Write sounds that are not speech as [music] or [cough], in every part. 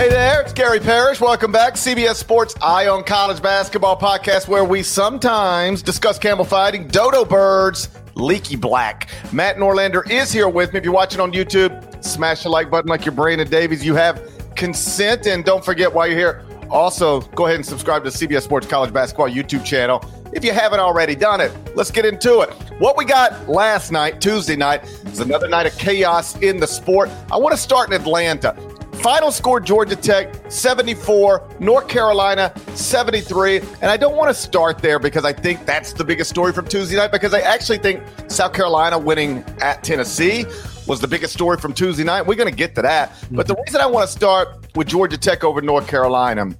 Hey there, it's Gary Parrish. Welcome back. CBS Sports Eye on College Basketball podcast, where we sometimes discuss camel fighting, dodo birds, leaky black. Matt Norlander is here with me. If you're watching on YouTube, smash the like button like you're Brandon Davies. You have consent. And don't forget, while you're here, also go ahead and subscribe to CBS Sports College Basketball YouTube channel if you haven't already done it. Let's get into it. What we got last night, Tuesday night, is another night of chaos in the sport. I want to start in Atlanta. Final score Georgia Tech 74, North Carolina 73. And I don't want to start there because I think that's the biggest story from Tuesday night because I actually think South Carolina winning at Tennessee was the biggest story from Tuesday night. We're going to get to that. But the mhm. reason I want to start with Georgia Tech over North Carolina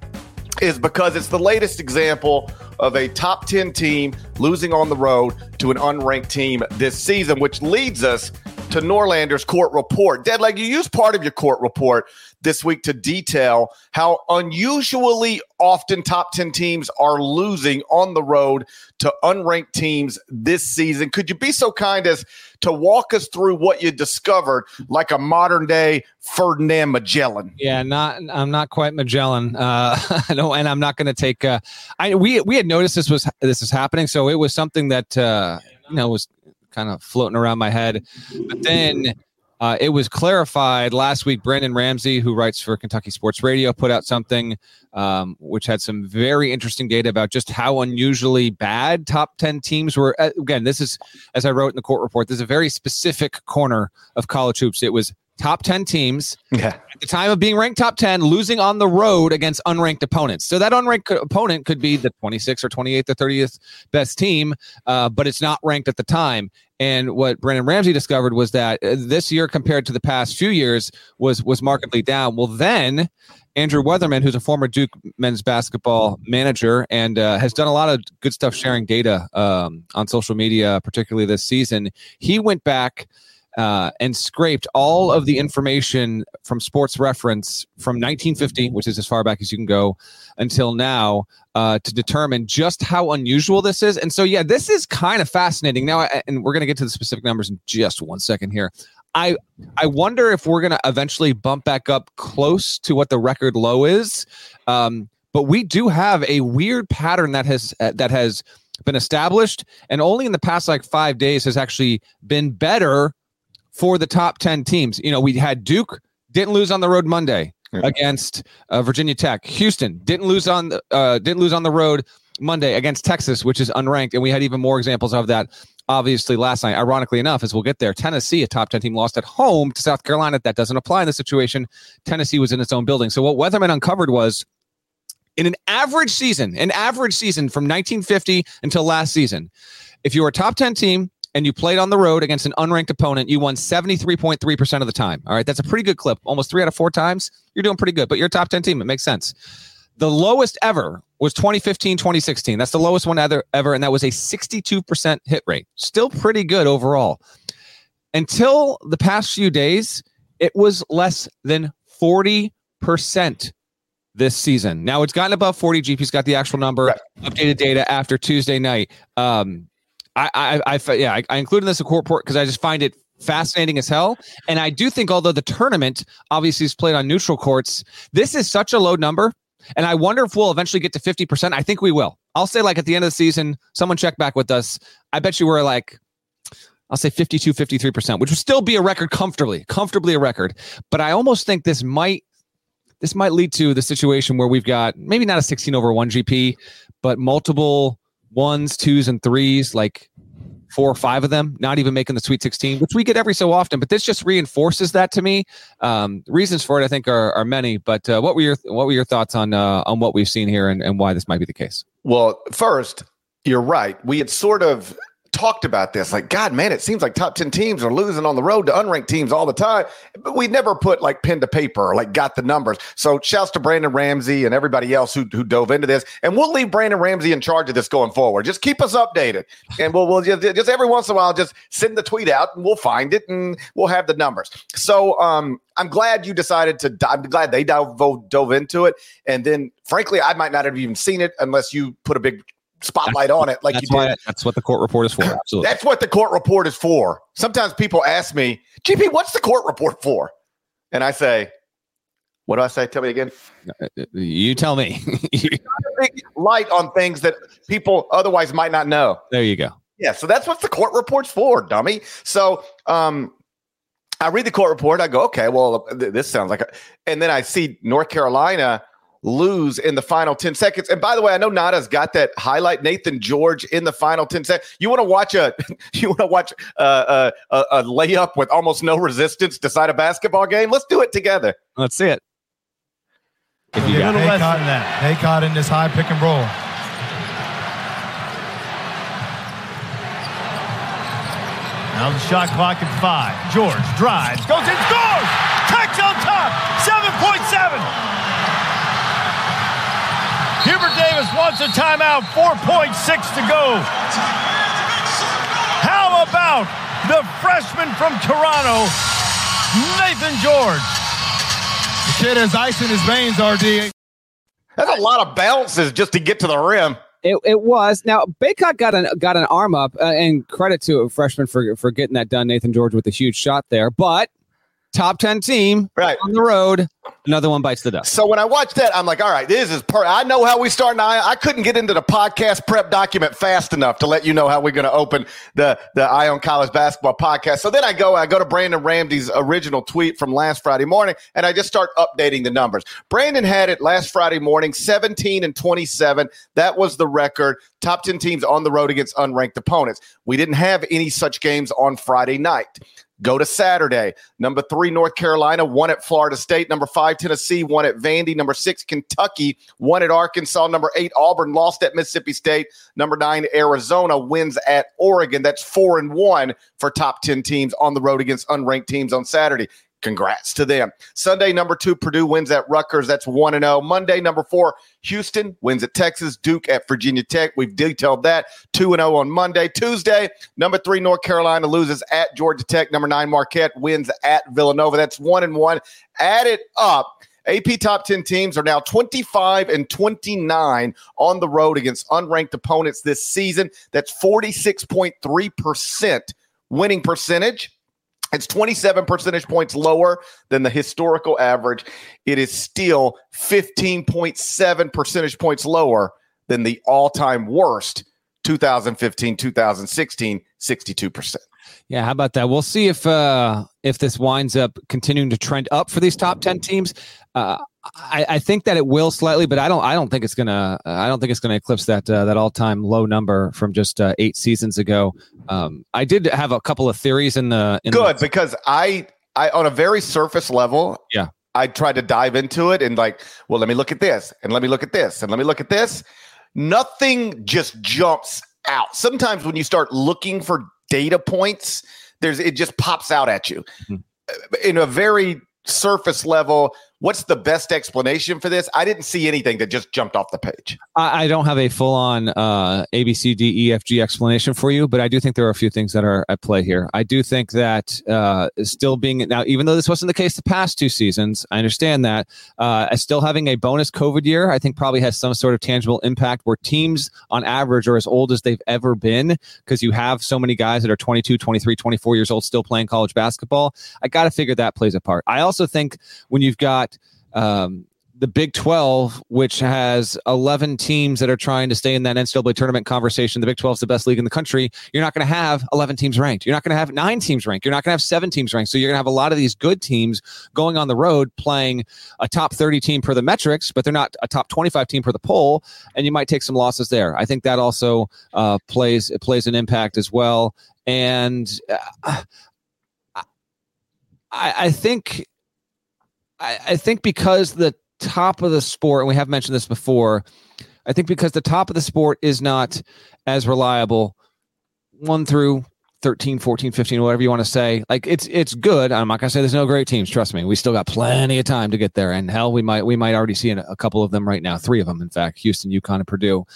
is because it's the latest example of a top 10 team losing on the road to an unranked team this season, which leads us to Norlander's court report. Deadleg, you used part of your court report this week to detail how unusually often top 10 teams are losing on the road to unranked teams this season. Could you be so kind as to walk us through what you discovered like a modern day Ferdinand Magellan? Yeah, not I'm not quite Magellan. Uh [laughs] no, and I'm not going to take uh I we we had noticed this was this is happening, so it was something that uh you know was kind of floating around my head. But then uh, it was clarified last week. Brandon Ramsey, who writes for Kentucky Sports Radio, put out something um, which had some very interesting data about just how unusually bad top 10 teams were. Uh, again, this is, as I wrote in the court report, this is a very specific corner of college hoops. It was top 10 teams yeah. at the time of being ranked top 10 losing on the road against unranked opponents. So that unranked opponent could be the 26th or 28th or 30th best team uh, but it's not ranked at the time. And what Brandon Ramsey discovered was that uh, this year compared to the past few years was was markedly down. Well then Andrew Weatherman, who's a former Duke men's basketball manager and uh, has done a lot of good stuff sharing data um, on social media, particularly this season, he went back uh, and scraped all of the information from Sports Reference from 1950, which is as far back as you can go, until now, uh, to determine just how unusual this is. And so, yeah, this is kind of fascinating. Now, and we're going to get to the specific numbers in just one second here. I I wonder if we're going to eventually bump back up close to what the record low is. Um, but we do have a weird pattern that has uh, that has been established, and only in the past like five days has actually been better for the top 10 teams. You know, we had Duke didn't lose on the road Monday yeah. against uh, Virginia Tech. Houston didn't lose on the uh, didn't lose on the road Monday against Texas, which is unranked, and we had even more examples of that. Obviously, last night, ironically enough, as we'll get there, Tennessee, a top 10 team, lost at home to South Carolina. That doesn't apply in the situation. Tennessee was in its own building. So, what Weatherman uncovered was in an average season, an average season from 1950 until last season, if you were a top 10 team and you played on the road against an unranked opponent, you won 73.3% of the time. All right. That's a pretty good clip. Almost three out of four times. You're doing pretty good, but you're a top 10 team. It makes sense. The lowest ever was 2015, 2016. That's the lowest one ever, ever. And that was a 62% hit rate. Still pretty good overall. Until the past few days, it was less than 40% this season. Now it's gotten above 40. GP's got the actual number, right. updated data after Tuesday night. Um, I, I, I, yeah, I, I included this in court report because I just find it fascinating as hell. And I do think, although the tournament obviously is played on neutral courts, this is such a low number. And I wonder if we'll eventually get to 50%. I think we will. I'll say, like, at the end of the season, someone check back with us. I bet you we're like, I'll say 52, 53%, which would still be a record comfortably, comfortably a record. But I almost think this might this might lead to the situation where we've got maybe not a 16 over 1 GP, but multiple ones, twos, and threes, like four or five of them, not even making the Sweet 16, which we get every so often. But this just reinforces that to me. Um, reasons for it, I think, are, are many. But uh, what were your what were your thoughts on uh, on what we've seen here and, and why this might be the case? Well, first, you're right. We had sort of talked about this. Like, God, man, it seems like top 10 teams are losing on the road to unranked teams all the time. But we never put like pen to paper or like got the numbers. So shouts to Brandon Ramsey and everybody else who, who dove into this. And we'll leave Brandon Ramsey in charge of this going forward. Just keep us updated. And we'll, we'll just, just every once in a while, just send the tweet out and we'll find it and we'll have the numbers. So um, I'm glad you decided to, I'm glad they dove, dove into it. And then frankly, I might not have even seen it unless you put a big spotlight that's, on it like that's you why. That's what the court report is for. Absolutely. that's what the court report is for. Sometimes people ask me, GP, what's the court report for? And I say, what do I say? Tell me again. Uh, you tell me. [laughs] light on things that people otherwise might not know. There you go. Yeah, so that's what the court report's for, dummy. So, um, I read the court report. I go, okay, well, this sounds like, a, and then I see North Carolina lose in the final 10 seconds. And by the way, I know Nada's got that highlight Naithan George in the final 10 seconds. You want to watch a [laughs] you want to watch uh, a, a, a layup with almost no resistance decide a basketball game? Let's do it together. Let's see it. If you got less than that. They caught in this high pick and roll. Now the shot clock at five. George drives, goes in, scores! Takes on top, 7.7. Hubert Davis wants a timeout. 4.6 to go. How about the freshman from Toronto, Naithan George? The kid has ice in his veins, RD. That's a lot of bounces just to get to the rim. It, it was now Bacot got an got an arm up, uh, and credit to a freshman for for getting that done. Naithan George with a huge shot there, but top 10 team right. on the road. Another one bites the dust. So when i watch that i'm like all right this is per i know how we start now I, I couldn't get into the podcast prep document fast enough to let you know how we're going to open the the Eye on college basketball podcast. So then i go i go to brandon ramsey's original tweet from last friday morning and i just start updating the numbers. Brandon had it last friday morning 17 and 27 that was the record. Top 10 teams on the road against unranked opponents. We didn't have any such games on friday night Go to Saturday. Number three, North Carolina, won at Florida State. Number five, Tennessee, won at Vandy. Number six, Kentucky, won at Arkansas. Number eight, Auburn lost at Mississippi State. Number nine, Arizona wins at Oregon. That's four and one for top 10 teams on the road against unranked teams on Saturday. Congrats to them. Sunday, number two, Purdue wins at Rutgers. That's 1 and 0. Monday, number four, Houston wins at Texas. Duke at Virginia Tech. We've detailed that. 2 and 0 on Monday. Tuesday, number three, North Carolina loses at Georgia Tech. Number nine, Marquette wins at Villanova. That's 1 and 1. Add it up. AP top 10 teams are now 25 and 29 on the road against unranked opponents this season. That's 46.3% winning percentage. It's 27 percentage points lower than the historical average. It is still 15.7 percentage points lower than the all time worst 2015 2016 62%. Yeah, how about that? We'll see if uh if this winds up continuing to trend up for these top 10 teams. Uh I, I think that it will slightly, but I don't. I don't think it's gonna. I don't think it's gonna eclipse that uh, that all time low number from just uh, eight seasons ago. Um, I did have a couple of theories in the in good the, because I I on a very surface level. Yeah, I tried to dive into it and like, well, let me look at this and let me look at this and let me look at this. Nothing just jumps out. Sometimes when you start looking for data points, there's it just pops out at you mm-hmm. in a very surface level what's the best explanation for this? I didn't see anything that just jumped off the page. I, I don't have a full on uh, A B C D E F G explanation for you, but I do think there are a few things that are at play here. I do think that uh, still being now, even though this wasn't the case the past two seasons, I understand that uh, still having a bonus COVID year, I think probably has some sort of tangible impact where teams on average are as old as they've ever been because you have so many guys that are 22, 23, 24 years old still playing college basketball. I got to figure that plays a part. I also think when you've got um, the Big 12, which has 11 teams that are trying to stay in that NCAA tournament conversation. The Big 12 is the best league in the country. You're not going to have 11 teams ranked. You're not going to have nine teams ranked. You're not going to have seven teams ranked. So you're going to have a lot of these good teams going on the road playing a top 30 team per the metrics, but they're not a top 25 team per the poll. And you might take some losses there. I think that also uh, plays plays an impact as well. And uh, I, I think I, I think because the top of the sport, and we have mentioned this before, I think because the top of the sport is not as reliable, one through 13, 14, 15, whatever you want to say. Like it's it's good. I'm not gonna say there's no great teams. Trust me, we still got plenty of time to get there. And hell, we might we might already see a couple of them right now. Three of them, in fact, Houston, UConn, and Purdue.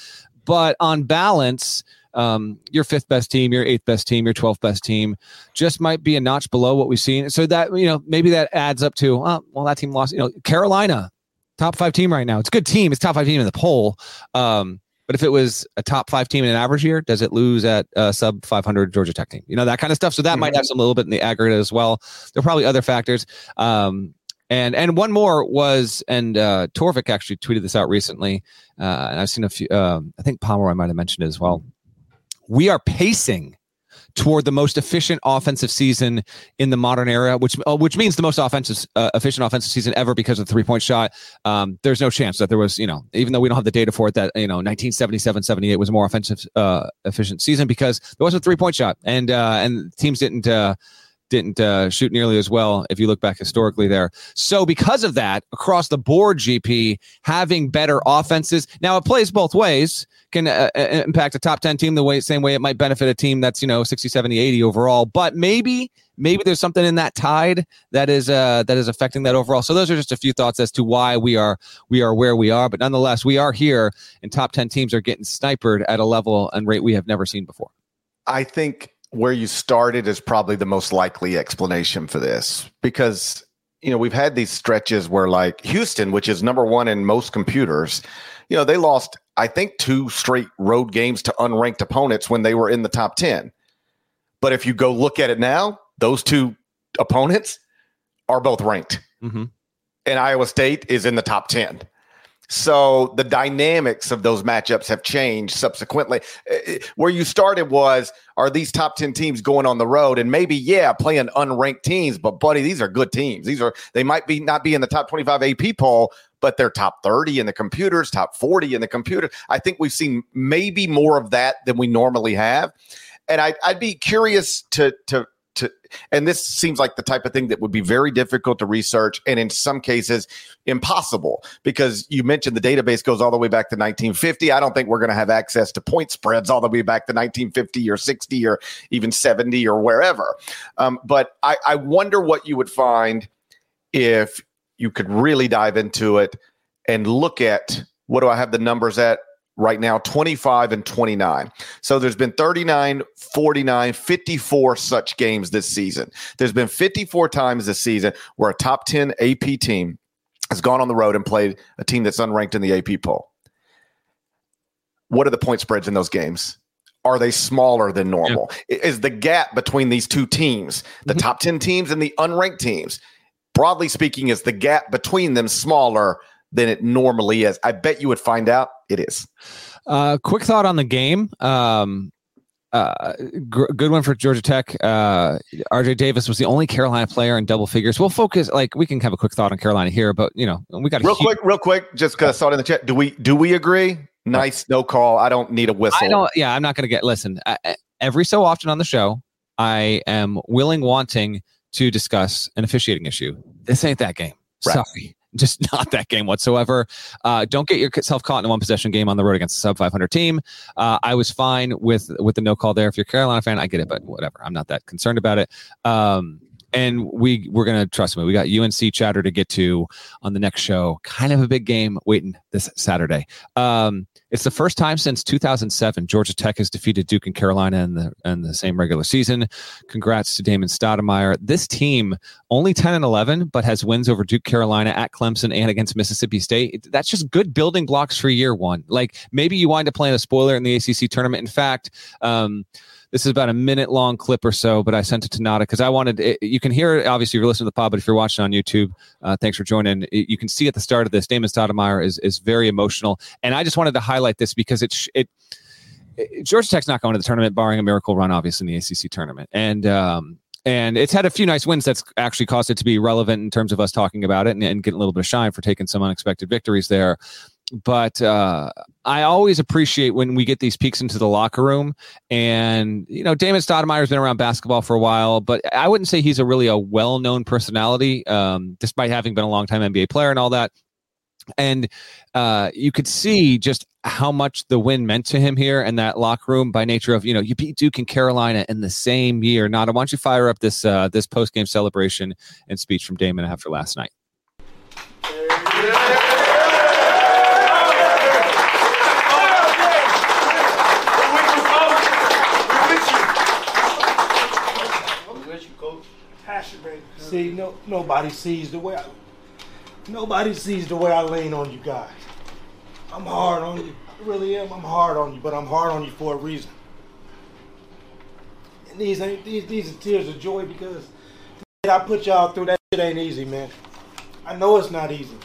But on balance, um, your fifth best team, your eighth best team, your 12th best team just might be a notch below what we've seen. So that, you know, maybe that adds up to, oh, well, that team lost, you know, Carolina, top five team right now. It's a good team. It's top five team in the poll. Um, but if it was a top five team in an average year, does it lose at a sub 500 Georgia Tech team? You know, that kind of stuff. So that mm-hmm. might have some little bit in the aggregate as well. There are probably other factors. Um, and and one more was, and uh, Torvik actually tweeted this out recently, uh, and I've seen a few. Um, I think Pomeroy might have mentioned it as well we are pacing toward the most efficient offensive season in the modern era, which uh, which means the most offensive uh, efficient offensive season ever because of the three point shot. Um, there's no chance that there was, you know, even though we don't have the data for it, that you know, 1977, 78 was a more offensive uh, efficient season because there was a three point shot, and uh, and teams didn't. Didn't uh, shoot nearly as well if you look back historically there. So because of that, across the board, GP having better offenses. Now it plays both ways can uh, uh, impact a top 10 team the way same way it might benefit a team that's you know 60 70 80 overall but maybe maybe there's something in that tide that is uh that is affecting that overall so those are just a few thoughts as to why we are we are where we are but nonetheless we are here and top 10 teams are getting sniped at a level and rate we have never seen before i think where you started is probably the most likely explanation for this because you know we've had these stretches where like houston which is number one in most computers you know they lost I think, two straight road games to unranked opponents when they were in the top 10. But if you go look at it now, those two opponents are both ranked. Mm-hmm. And Iowa State is in the top 10. So the dynamics of those matchups have changed subsequently. Eh, eh, where you started was are these top 10 teams going on the road and maybe yeah, playing unranked teams, but buddy, these are good teams. These are they might be not be in the top 25 AP poll, but they're top 30 in the computers, top 40 in the computer. I think we've seen maybe more of that than we normally have. And I, I'd be curious to to to and this seems like the type of thing that would be very difficult to research and in some cases impossible because you mentioned the database goes all the way back to 1950 i don't think we're going to have access to point spreads all the way back to 1950 or 60 or even 70 or wherever. Um, but I, I wonder what you would find if you could really dive into it and look at what do I have the numbers at right now 25 and 29. So there's been 39, 49, 54 such games this season. There's been 54 times this season where a top 10 AP team has gone on the road and played a team that's unranked in the AP poll. What are the point spreads in those games? Are they smaller than normal? Yeah. Is the gap between these two teams, the mm-hmm. top 10 teams and the unranked teams, broadly speaking, is the gap between them smaller than it normally is? I bet you would find out it is. Uh, quick thought on the game. Um, uh, gr- good one for Georgia Tech. Uh, RJ Davis was the only Carolina player in double figures. We'll focus like we can have a quick thought on Carolina here, but you know we got real huge- quick, real quick. Just because I saw it in the chat. Do we do we agree? Nice, no call. I don't need a whistle. I don't. Yeah, I'm not going to get. Listen, I, every so often on the show, I am willing, wanting to discuss an officiating issue. This ain't that game. Right. Sorry. Just [laughs] not that game whatsoever. Uh, don't get yourself caught in a one possession game on the road against a sub 500 team. Uh, I was fine with with the no call there. If you're a Carolina fan, I get it, but whatever. I'm not that concerned about it. Um, and we we're gonna trust me. We got UNC chatter to get to on the next show. Kind of a big game waiting this Saturday. Um, it's the first time since 2007 Georgia Tech has defeated Duke and Carolina in the in the same regular season. Congrats to Damon Stoudemire. This team only 10 and 11, but has wins over Duke, Carolina, at Clemson, and against Mississippi State. That's just good building blocks for year one. Like maybe you wind up playing a spoiler in the ACC tournament. In fact. Um, this is about a minute long clip or so, but I sent it to Nada because I wanted. It, you can hear it obviously if you're listening to the pod, but if you're watching on YouTube, uh, thanks for joining. It, you can see at the start of this, Damon Stoudemire is is very emotional, and I just wanted to highlight this because it it. Georgia Tech's not going to the tournament, barring a miracle run, obviously in the ACC tournament, and um, and it's had a few nice wins that's actually caused it to be relevant in terms of us talking about it and, and getting a little bit of shine for taking some unexpected victories there but uh, I always appreciate when we get these peeks into the locker room. And you know, Damon Stoudemire's been around basketball for a while, but I wouldn't say he's a really a well-known personality, um, despite having been a long-time NBA player and all that. And uh, you could see just how much the win meant to him here in that locker room by nature of you know you beat Duke and Carolina in the same year. Nada, why don't you fire up this uh, this post game celebration and speech from Damon after last night? Yeah. See, no, nobody sees the way I, nobody sees the way I lean on you guys. I'm hard on you. I really am. I'm hard on you, but I'm hard on you for a reason. And these ain't these these are tears of joy because I put y'all through that shit ain't easy, man. I know it's not easy.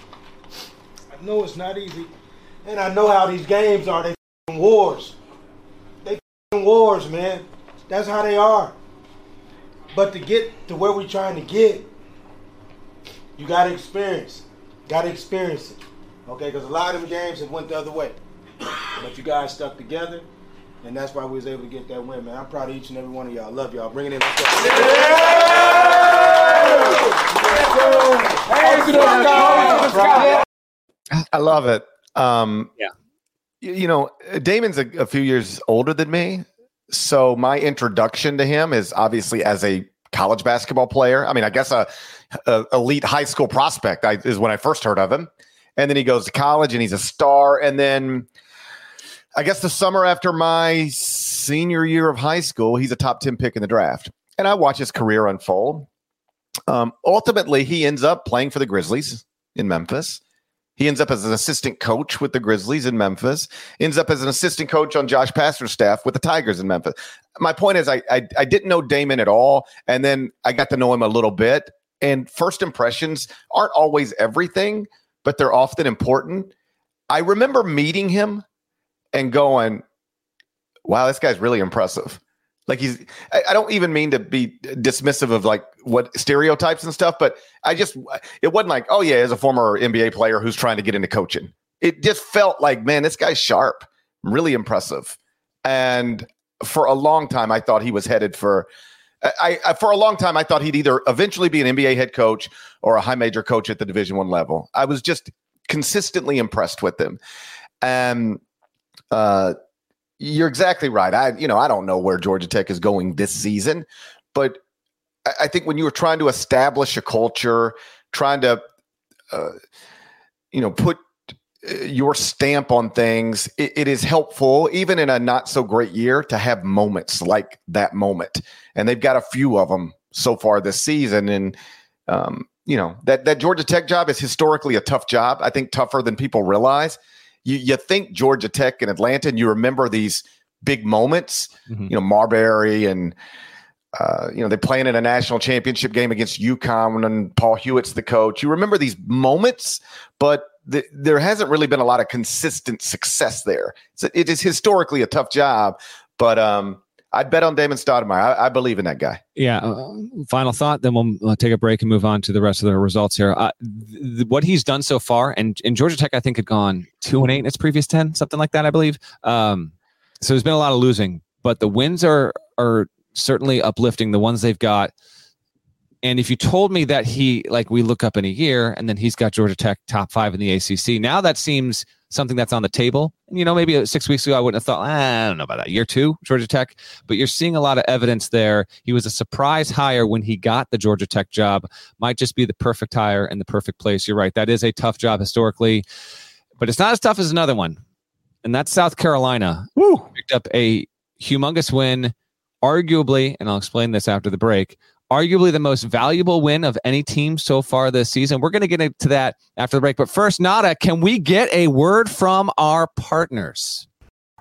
I know it's not easy. And I know how these games are. They wars. They wars, man. That's how they are. But to get to where we're trying to get, you got to experience. Got to experience it. Okay, because a lot of them games have went the other way. But you guys stuck together, and that's why we was able to get that win, man. I'm proud of each and every one of y'all. Love y'all. Bring it in. Let's go. I love it. Um, yeah. You, you know, Damon's a, a few years older than me, so my introduction to him is obviously as a college basketball player. I mean, I guess a, a elite high school prospect I, is when I first heard of him, and then he goes to college and he's a star. And then I guess the summer after my senior year of high school, he's a top ten pick in the draft, and I watch his career unfold. Um, ultimately, he ends up playing for the Grizzlies in Memphis. He ends up as an assistant coach with the Grizzlies in Memphis. Ends up as an assistant coach on Josh Pastner's staff with the Tigers in Memphis. My point is, I, I I didn't know Damon at all, and then I got to know him a little bit. And first impressions aren't always everything, but they're often important. I remember meeting him and going, "Wow, this guy's really impressive." Like he's, I, don't even mean to be dismissive of like what stereotypes and stuff, but I just, it wasn't like, oh yeah, as a former NBA player who's trying to get into coaching. It just felt like, man, this guy's sharp, really impressive. And for a long time, I thought he was headed for, I, I, for a long time I thought he'd either eventually be an NBA head coach or a high major coach at the Division One level. I was just consistently impressed with him, and uh, you're exactly right. I, you know, I don't know where Georgia Tech is going this season, but I, think when you were trying to establish a culture, trying to, uh, you know, put uh, your stamp on things, it, it is helpful, even in a not so great year, to have moments like that moment. And they've got a few of them so far this season. And, um, you know, that, that Georgia Tech job is historically a tough job. I think tougher than people realize you, you think Georgia Tech and Atlanta, and you remember these big moments, mm-hmm. you know, Marbury and uh, you know, they're playing in a national championship game against UConn and Paul Hewitt's the coach. You remember these moments, but the, there hasn't really been a lot of consistent success there. So it is historically a tough job, but um, I'd bet on Damon Stoudemire. I, I, believe in that guy. Yeah. Uh, final thought, then we'll uh, take a break and move on to the rest of the results here. Uh, th- what he's done so far, and in Georgia Tech, I think had gone two and eight in its previous ten, something like that, I believe. Um, so there's been a lot of losing, but the wins are are certainly uplifting. The ones they've got. And if you told me that he, like, we look up in a year and then he's got Georgia Tech top five in the ACC, now that seems something that's on the table. You know, maybe six weeks ago, I wouldn't have thought, ah, I don't know about that. Year two, Georgia Tech, but you're seeing a lot of evidence there. He was a surprise hire when he got the Georgia Tech job. Might just be the perfect hire and the perfect place. You're right. That is a tough job historically, but it's not as tough as another one. And that's South Carolina. Woo. Picked up a humongous win, arguably, and I'll explain this after the break, arguably the most valuable win of any team so far this season. We're going to get into that after the break. But first, Nada, can we get a word from our partners?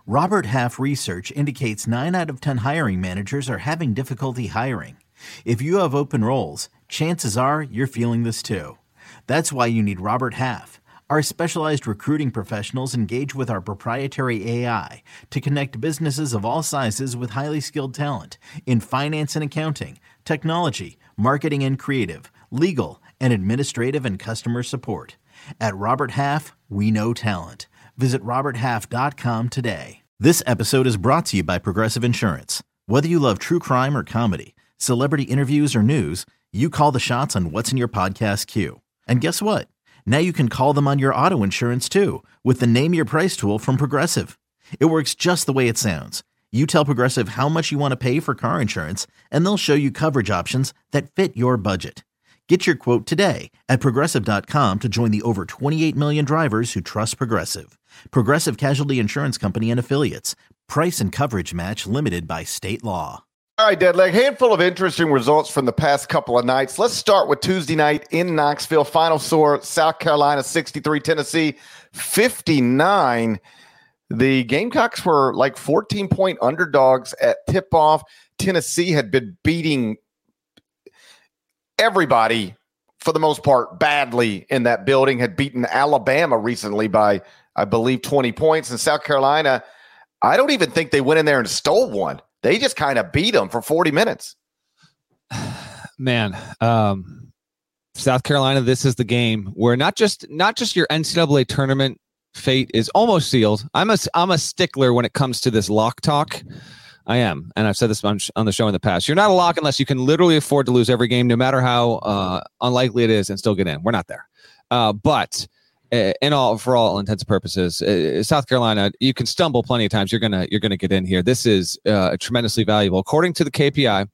Robert Half research indicates 9 out of 10 hiring managers are having difficulty hiring. If you have open roles, chances are you're feeling this too. That's why you need Robert Half. Our specialized recruiting professionals engage with our proprietary AI to connect businesses of all sizes with highly skilled talent in finance and accounting technology, marketing and creative, legal, and administrative and customer support. At Robert Half, we know talent. Visit RobertHalf.com today. This episode is brought to you by Progressive Insurance. Whether you love true crime or comedy, celebrity interviews or news, you call the shots on what's in your podcast queue. And guess what? Now you can call them on your auto insurance too with the Name Your Price tool from Progressive. It works just the way it sounds you tell Progressive how much you want to pay for car insurance, and they'll show you coverage options that fit your budget. Get your quote today at progressive.com to join the over 28 million drivers who trust Progressive. Progressive Casualty Insurance Company and Affiliates. Price and coverage match limited by state law. All right, Deadleg. Handful of interesting results from the past couple of nights. Let's start with Tuesday night in Knoxville. Final score South Carolina 63, Tennessee 59. The Gamecocks were like 14 point underdogs at tip off. Tennessee had been beating everybody for the most part badly in that building, had beaten Alabama recently by, I believe, 20 points. And South Carolina, I don't even think they went in there and stole one. They just kind of beat them for 40 minutes. [sighs] Man, um, South Carolina, this is the game where not just not just your NCAA tournament fate is almost sealed. I'm a I'm a stickler when it comes to this lock talk. I am, and I've said this on, on the show in the past. You're not a lock unless you can literally afford to lose every game, no matter how uh, unlikely it is, and still get in. We're not there, uh, but uh, in all for all intents and purposes, uh, South Carolina, you can stumble plenty of times. You're gonna you're gonna get in here. This is uh, tremendously valuable, according to the KPI,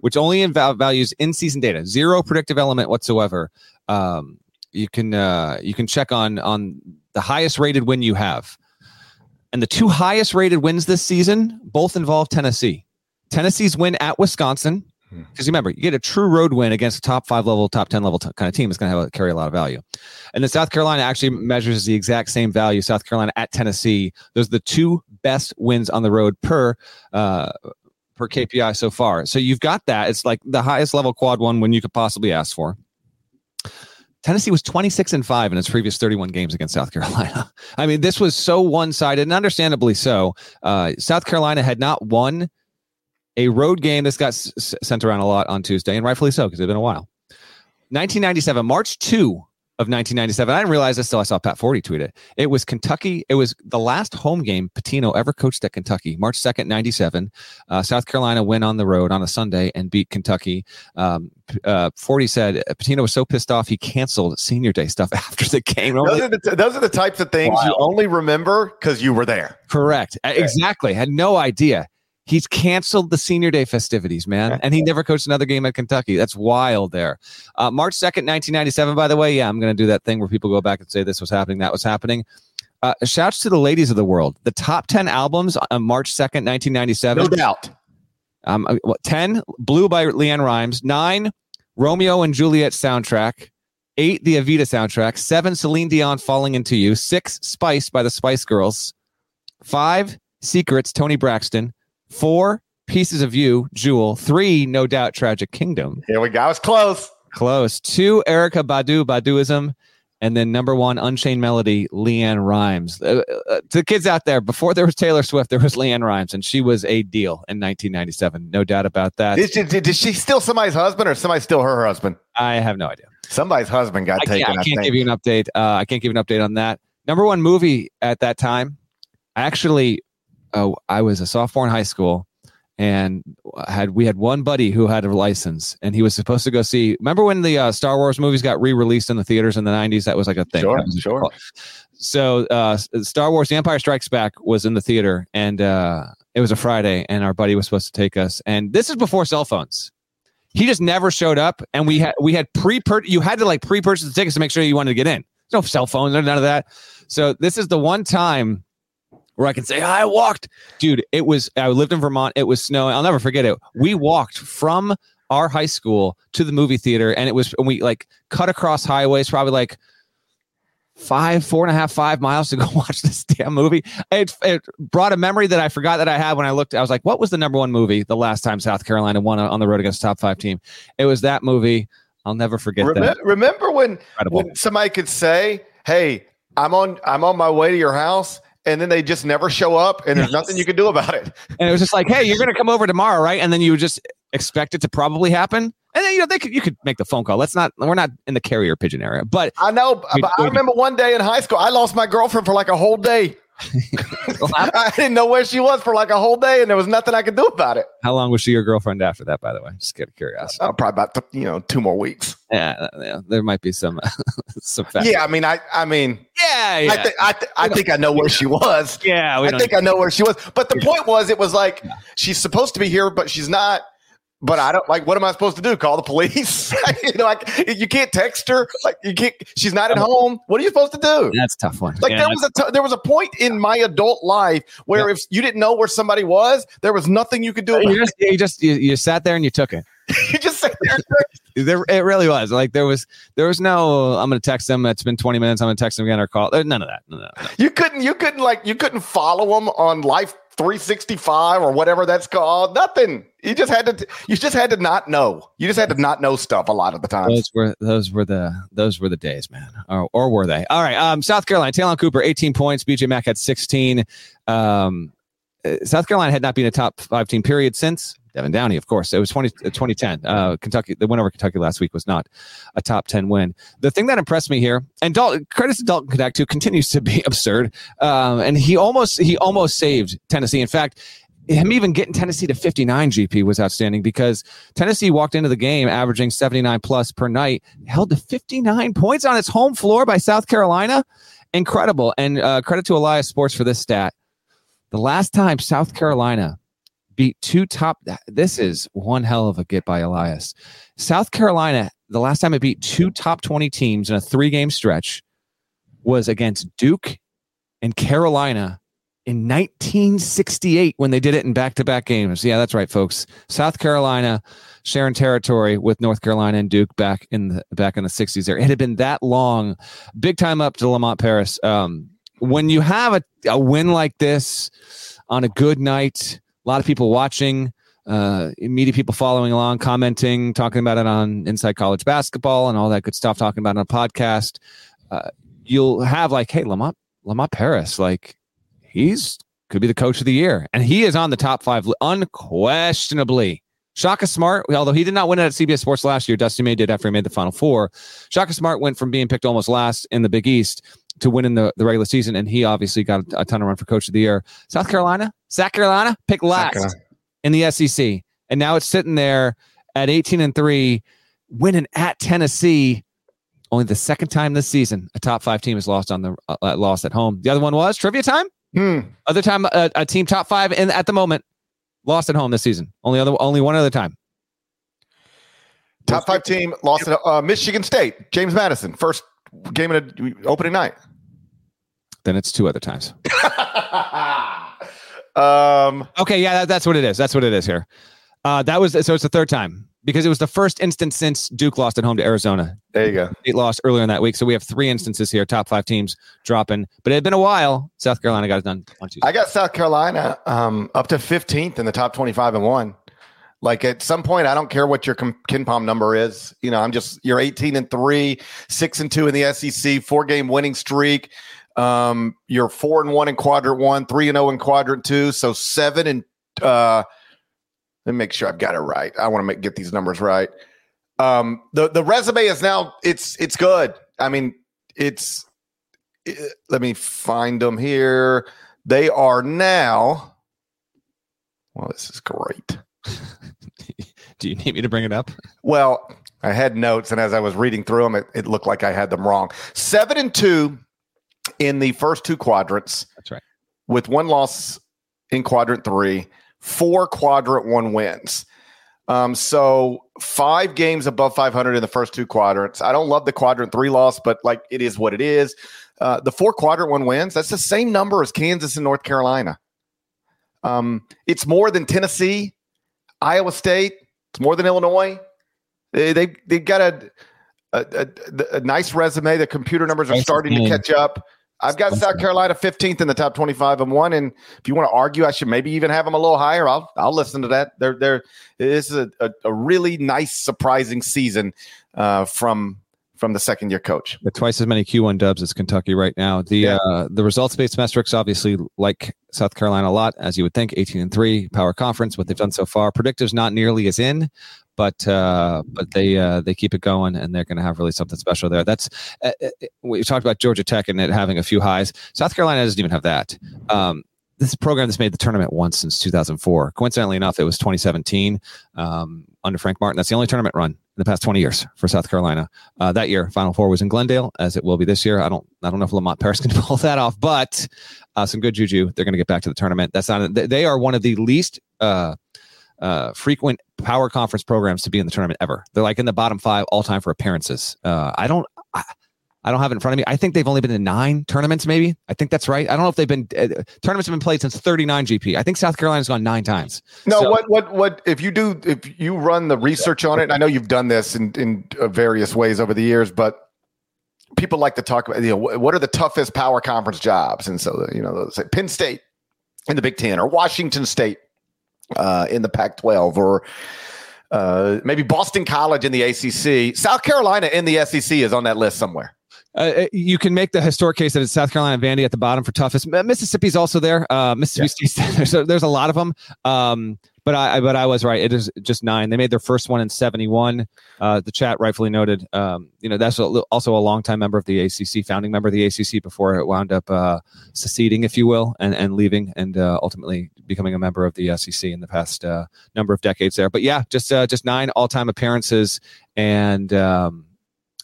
which only inv- values in season data, zero predictive element whatsoever. Um, you can uh, you can check on on the highest rated win you have. And the two highest rated wins this season both involve Tennessee. Tennessee's win at Wisconsin, because remember, you get a true road win against a top five level, top 10 level t- kind of team. It's going to have a, carry a lot of value. And then South Carolina actually measures the exact same value. South Carolina at Tennessee. Those are the two best wins on the road per, uh, per KPI so far. So you've got that. It's like the highest level quad one win you could possibly ask for. Tennessee was 26 and 5 in its previous 31 games against South Carolina. [laughs] I mean, this was so one sided and understandably so. Uh, South Carolina had not won a road game. This got s- sent around a lot on Tuesday, and rightfully so because it's been a while. 1997, March 2 of 1997. I didn't realize this until I saw Pat Forde tweet it. It was Kentucky. It was the last home game Pitino ever coached at Kentucky. March 2nd, 97. Uh, South Carolina went on the road on a Sunday and beat Kentucky. Um, uh, Forde said Pitino was so pissed off he canceled senior day stuff [laughs] after the game. Those are the, those are the types of things you only remember because you were there. Correct. Exactly. Had no idea. He's canceled the senior day festivities, man. And he never coached another game at Kentucky. That's wild there. Uh, March 2nd, 1997, by the way. Yeah, I'm going to do that thing where people go back and say this was happening, that was happening. Uh, shouts to the ladies of the world. The top 10 albums on March 2nd, 1997. No doubt. Um, uh, what, 10, Blue by LeAnn Rimes. 9, Romeo and Juliet soundtrack. 8, the Evita soundtrack. 7, Celine Dion, Falling Into You. 6, Spice by the Spice Girls. 5, Secrets, Toni Braxton. Four pieces of you, Jewel. Three, no doubt, Tragic Kingdom. Here we go. It's close. Close. Two, Erykah Badu, Baduizm. And then number one, Unchained Melody, LeAnn Rimes. Uh, uh, to the kids out there, before there was Taylor Swift, there was LeAnn Rimes, and she was a deal in 1997. No doubt about that. Is she, did, she still somebody's husband or somebody still her husband? I have no idea. Somebody's husband got I taken. can't, I I can't think. give you an update. Uh, I can't give you an update on that. Number one movie at that time. Actually, oh, I was a sophomore in high school, and had we had one buddy who had a license, and he was supposed to go see. Remember when the uh, Star Wars movies got re-released in the theaters in the '90s? That was like a thing. Sure, a- sure. So uh, Star Wars: The Empire Strikes Back was in the theater, and uh, it was a Friday, and our buddy was supposed to take us. And this is before cell phones. He just never showed up, and we had we had pre you had to like pre-purchase the tickets to make sure you wanted to get in. There's no cell phones, none of that. So this is the one time where I can say I walked, dude. It was I lived in Vermont. It was snowing. I'll never forget it. We walked from our high school to the movie theater, and it was and we like cut across highways, probably like five, four and a half, five miles to go [laughs] watch this damn movie. It, it brought a memory that I forgot that I had when I looked. I was like, what was the number one movie the last time South Carolina won on the road against top five team? It was that movie. I'll never forget Remember, that. remember when Incredible. when somebody could say, "Hey, I'm on I'm on my way to your house," and then they just never show up, and there's Yes. nothing you can do about it. And it was just like, hey, you're going to come over tomorrow, right? And then you would just expect it to probably happen. And then you know they could you could make the phone call. Let's not we're not in the carrier pigeon area, but I know, but I remember one day in high school, I lost my girlfriend for like a whole day. [laughs] I didn't know where she was for like a whole day, and there was nothing I could do about it. how long was she your girlfriend after that? By the way, just get curious. Uh, probably about you know two more weeks. Yeah, yeah, there might be some [laughs] some. Yeah, I mean, I I mean, yeah, yeah. I, th- I, th- I think I know where she was. yeah, we I think I know where she was. But the point was, it was like she's supposed to be here, but she's not. But I don't like. What am I supposed to do? Call the police? [laughs] you know, like you can't text her. Like you can't. She's not at home. What are you supposed to do? that's a tough one. Like Yeah, there was a t- there was a point in my adult life where if you didn't know where somebody was, there was nothing you could do. Uh, about you just you just you, you sat there and you took it. [laughs] You just sat there. There, it really was like there was there was no I'm going to text them. It's been 20 minutes. I'm going to text them again or call. Uh, there, none of that. None of that. You couldn't. You couldn't like. You couldn't follow them on Life 365 or whatever that's called. Nothing. You just had to. You just had to not know. You just had to not know stuff a lot of the time. Those were those were the those were the days, man. Or, or were they? All right. Um, South Carolina, Ta'Lon Cooper, 18 points. BJ Mack had 16. Um, uh, South Carolina had not been a top five team period since Devin Downey, of course. It was 20, uh, 2010. Uh, Kentucky, the win over Kentucky last week was not a top 10 win. The thing that impressed me here, and Dalton, credits to Dalton Knecht, who continues to be [laughs] absurd. Um, and he almost he almost saved Tennessee. In fact, him even getting Tennessee to 59 GP was outstanding because Tennessee walked into the game averaging 79 plus per night, held to 59 points on its home floor by South Carolina. Incredible. And uh, credit to Elias Sports for this stat. The last time South Carolina beat two top, this is one hell of a get by Elias. South Carolina, the last time it beat two top 20 teams in a three game stretch was against Duke and Carolina in 1968 when they did it in back-to-back games. Yeah, that's right, folks. South Carolina sharing territory with North Carolina and Duke back in the back in the 60s. There, it had been that long. Big time up to Lamont Paris. Um, when you have a, a win like this on a good night, a lot of people watching. Uh, media people following along, commenting, talking about it on Inside College Basketball and all that good stuff, talking about it on a podcast. Uh, you'll have like, hey, Lamont, Lamont Paris, like he's could be the coach of the year, and he is on the top five unquestionably. Shaka Smart, although he did not win it at CBS Sports last year, Dusty May did after he made the Final Four. Shaka Smart went from being picked almost last in the Big East to winning the, the regular season, and he obviously got a, a ton of run for Coach of the Year. South Carolina, South Carolina picked last Carolina. in the SEC, and now it's sitting there at 18 and three, winning at Tennessee. Only the second time this season a top five team has lost on the uh, uh, lost at home. The other one was trivia time. Hmm. Other time, uh, a team top five in at the moment lost at home this season. Only other, only one other time. Top five team lost to uh, Michigan State. James Madison, first game of the opening night. Then it's two other times. [laughs] um, Okay, yeah, that, that's what it is. That's what it is here. Uh, that was so. It's the third time because it was the first instance since Duke lost at home to Arizona. there you go. State lost earlier in that week, so we have three instances here. Top five teams dropping, but it had been a while. South Carolina got it done on Tuesday. I got South Carolina um, up to 15th in the top 25 and one. Like at some point, I don't care what your KenPom number is. You know, I'm just you're 18 and three, six and two in the SEC, four game winning streak. Um, you're four and one in quadrant one, three and zero in quadrant two, so seven and. Uh, let me make sure I've got it right. I want to make get these numbers right. Um, the the resume is now it's it's good. I mean, it's. it- let me find them here. They are now. Well, this is great. [laughs] Do you need me to bring it up? Well, I had notes, and as I was reading through them, it, it looked like I had them wrong. Seven and two in the first two quadrants. That's right. With one loss in quadrant three, four quadrant one wins. Um, so five games above 500 in the first two quadrants. I don't love the quadrant three loss, but like it is what it is. Uh, the four quadrant one wins. That's the same number as Kansas and North Carolina. Um, it's more than Tennessee, Iowa State. It's more than Illinois. They they, they got a, a, a, a nice resume. The computer numbers are starting to catch up. I've got South Carolina 15th in the top 25 and one. And if you want to argue, I should maybe even have them a little higher. I'll I'll listen to that. They're they're this is a, a, a really nice, surprising season uh, from from the second year coach. Twice as many Q1 dubs as Kentucky right now. The yeah. uh, the results based metrics obviously like South Carolina a lot, as you would think. 18 and three, power conference. What they've done so far, predictors not nearly as in, but uh, but they uh, they keep it going, and they're going to have really something special there. That's uh, uh we talked about Georgia Tech and it having a few highs. South Carolina doesn't even have that. Um, this program that's made the tournament once since 2004. Coincidentally enough, it was 2017 um, under Frank Martin. That's the only tournament run in the past 20 years for South Carolina. Uh, that year, Final Four was in Glendale, as it will be this year. I don't, I don't know if Lamont Paris [laughs] can pull that off, but uh, some good juju. They're going to get back to the tournament. That's not. They are one of the least uh, uh, frequent power conference programs to be in the tournament ever. They're like in the bottom five all time for appearances. Uh, I don't. I, I don't have it in front of me. I think they've only been in nine tournaments, maybe. I think that's right. I don't know if they've been uh, tournaments have been played since 39 GP. I think South Carolina's gone nine times. No, so, what, what, what, if you do, if you run the research on it, I know you've done this in, in uh, various ways over the years, but people like to talk about, you know, what are the toughest power conference jobs? And so, you know, say Penn State in the Big Ten or Washington State uh, in the Pac 12 or, uh, maybe Boston College in the ACC. South Carolina in the SEC is on that list somewhere. Uh, uh, you can make the historic case that it's South Carolina and Vandy at the bottom for toughest. Mississippi's also there. Uh, Mississippi yeah. State. [laughs] There's a, there's a lot of them. Um, but I, but I was right. It is just nine. They made their first one in '71. Uh, the chat rightfully noted. Um, you know that's also a longtime member of the ACC, founding member of the ACC before it wound up uh, seceding, if you will, and and leaving, and uh, ultimately becoming a member of the SEC in the past uh, number of decades there. But yeah, just uh, just nine all time appearances, and um,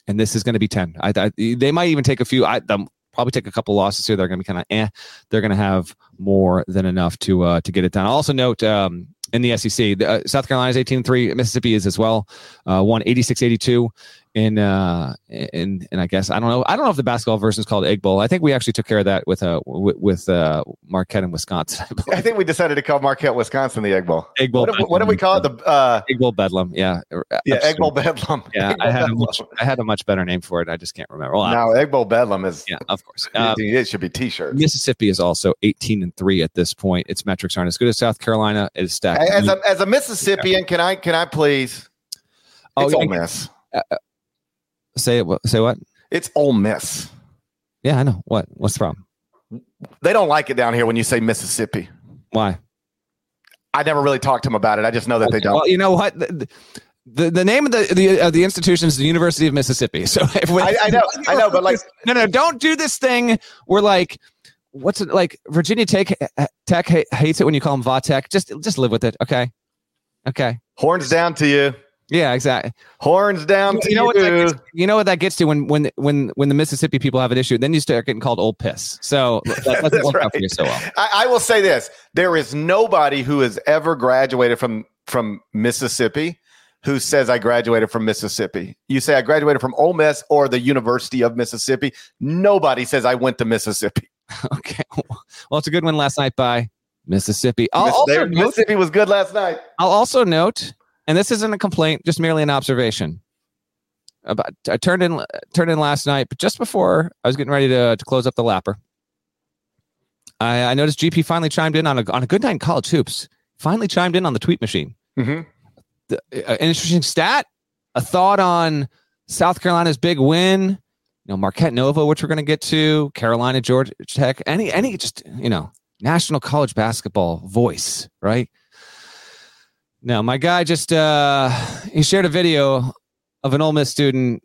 and this is going to be 10. I, I, they might even take a few. I, probably take a couple losses here. They're going to be kind of eh. They're going to have more than enough to uh, to get it done. I'll also note um, in the SEC, uh, South Carolina's 18 3, Mississippi is as well. Uh, won 86 82 in uh in and I guess I don't know I don't know if the basketball version is called Egg Bowl. I think we actually took care of that with uh with, with uh Marquette in Wisconsin. I, I, think we decided to call Marquette Wisconsin the Egg Bowl. Egg Bowl. What, do, what do we call it? The uh, Egg Bowl Bedlam. Yeah. Yeah. Egg Bowl Bedlam. Yeah. I had a much I had a much better name for it. I just can't remember. Well, no, Egg Bowl Bedlam is yeah, of course. [laughs] Um, it should be T-shirt. Mississippi is also 18 and three at this point. Its metrics aren't as good as South Carolina. It is stacked. As a, as a Mississippian, can I can I please? Oh, it's oh, Ole Miss. Uh, Say it. Say what? It's Ole Miss. Yeah, I know. What? What's the problem? They don't like it down here when you say Mississippi. Why? I never really talked to them about it. I just know that they don't. Well, you know what? The, the, the name of the the, uh, the institution is the University of Mississippi. [laughs] So if, I, I know, I know, but like, no, no, don't do this thing. We're like, what's it like? Virginia Tech Tech hates it when you call them Vatech. Just just live with it, okay? Okay. Horns down to you. Yeah, exactly. Horns down you, you know what that gets, you know what that gets to when when when when the Mississippi people have an issue, then you start getting called old piss. So that [laughs] doesn't work right. out for you so well. I, I will say this: there is nobody who has ever graduated from from Mississippi who says I graduated from Mississippi. You say I graduated from Ole Miss or the University of Mississippi. Nobody says I went to Mississippi. [laughs] okay. Well, it's a good one last night by Mississippi. I'll Miss, note, Mississippi was good last night. I'll also note and this isn't a complaint, just merely an observation. About I turned in turned in last night, but just before I was getting ready to to close up the lapper, I, I noticed GP finally chimed in on a on a good night in college hoops. Finally chimed in on the tweet machine. Mm-hmm. The, uh, an interesting stat, a thought on South Carolina's big win. You know, Marquette Nova, which we're going to get to, Carolina, Georgia Tech, any any just you know national college basketball voice, right? No, my guy just uh he shared a video of an Ole Miss student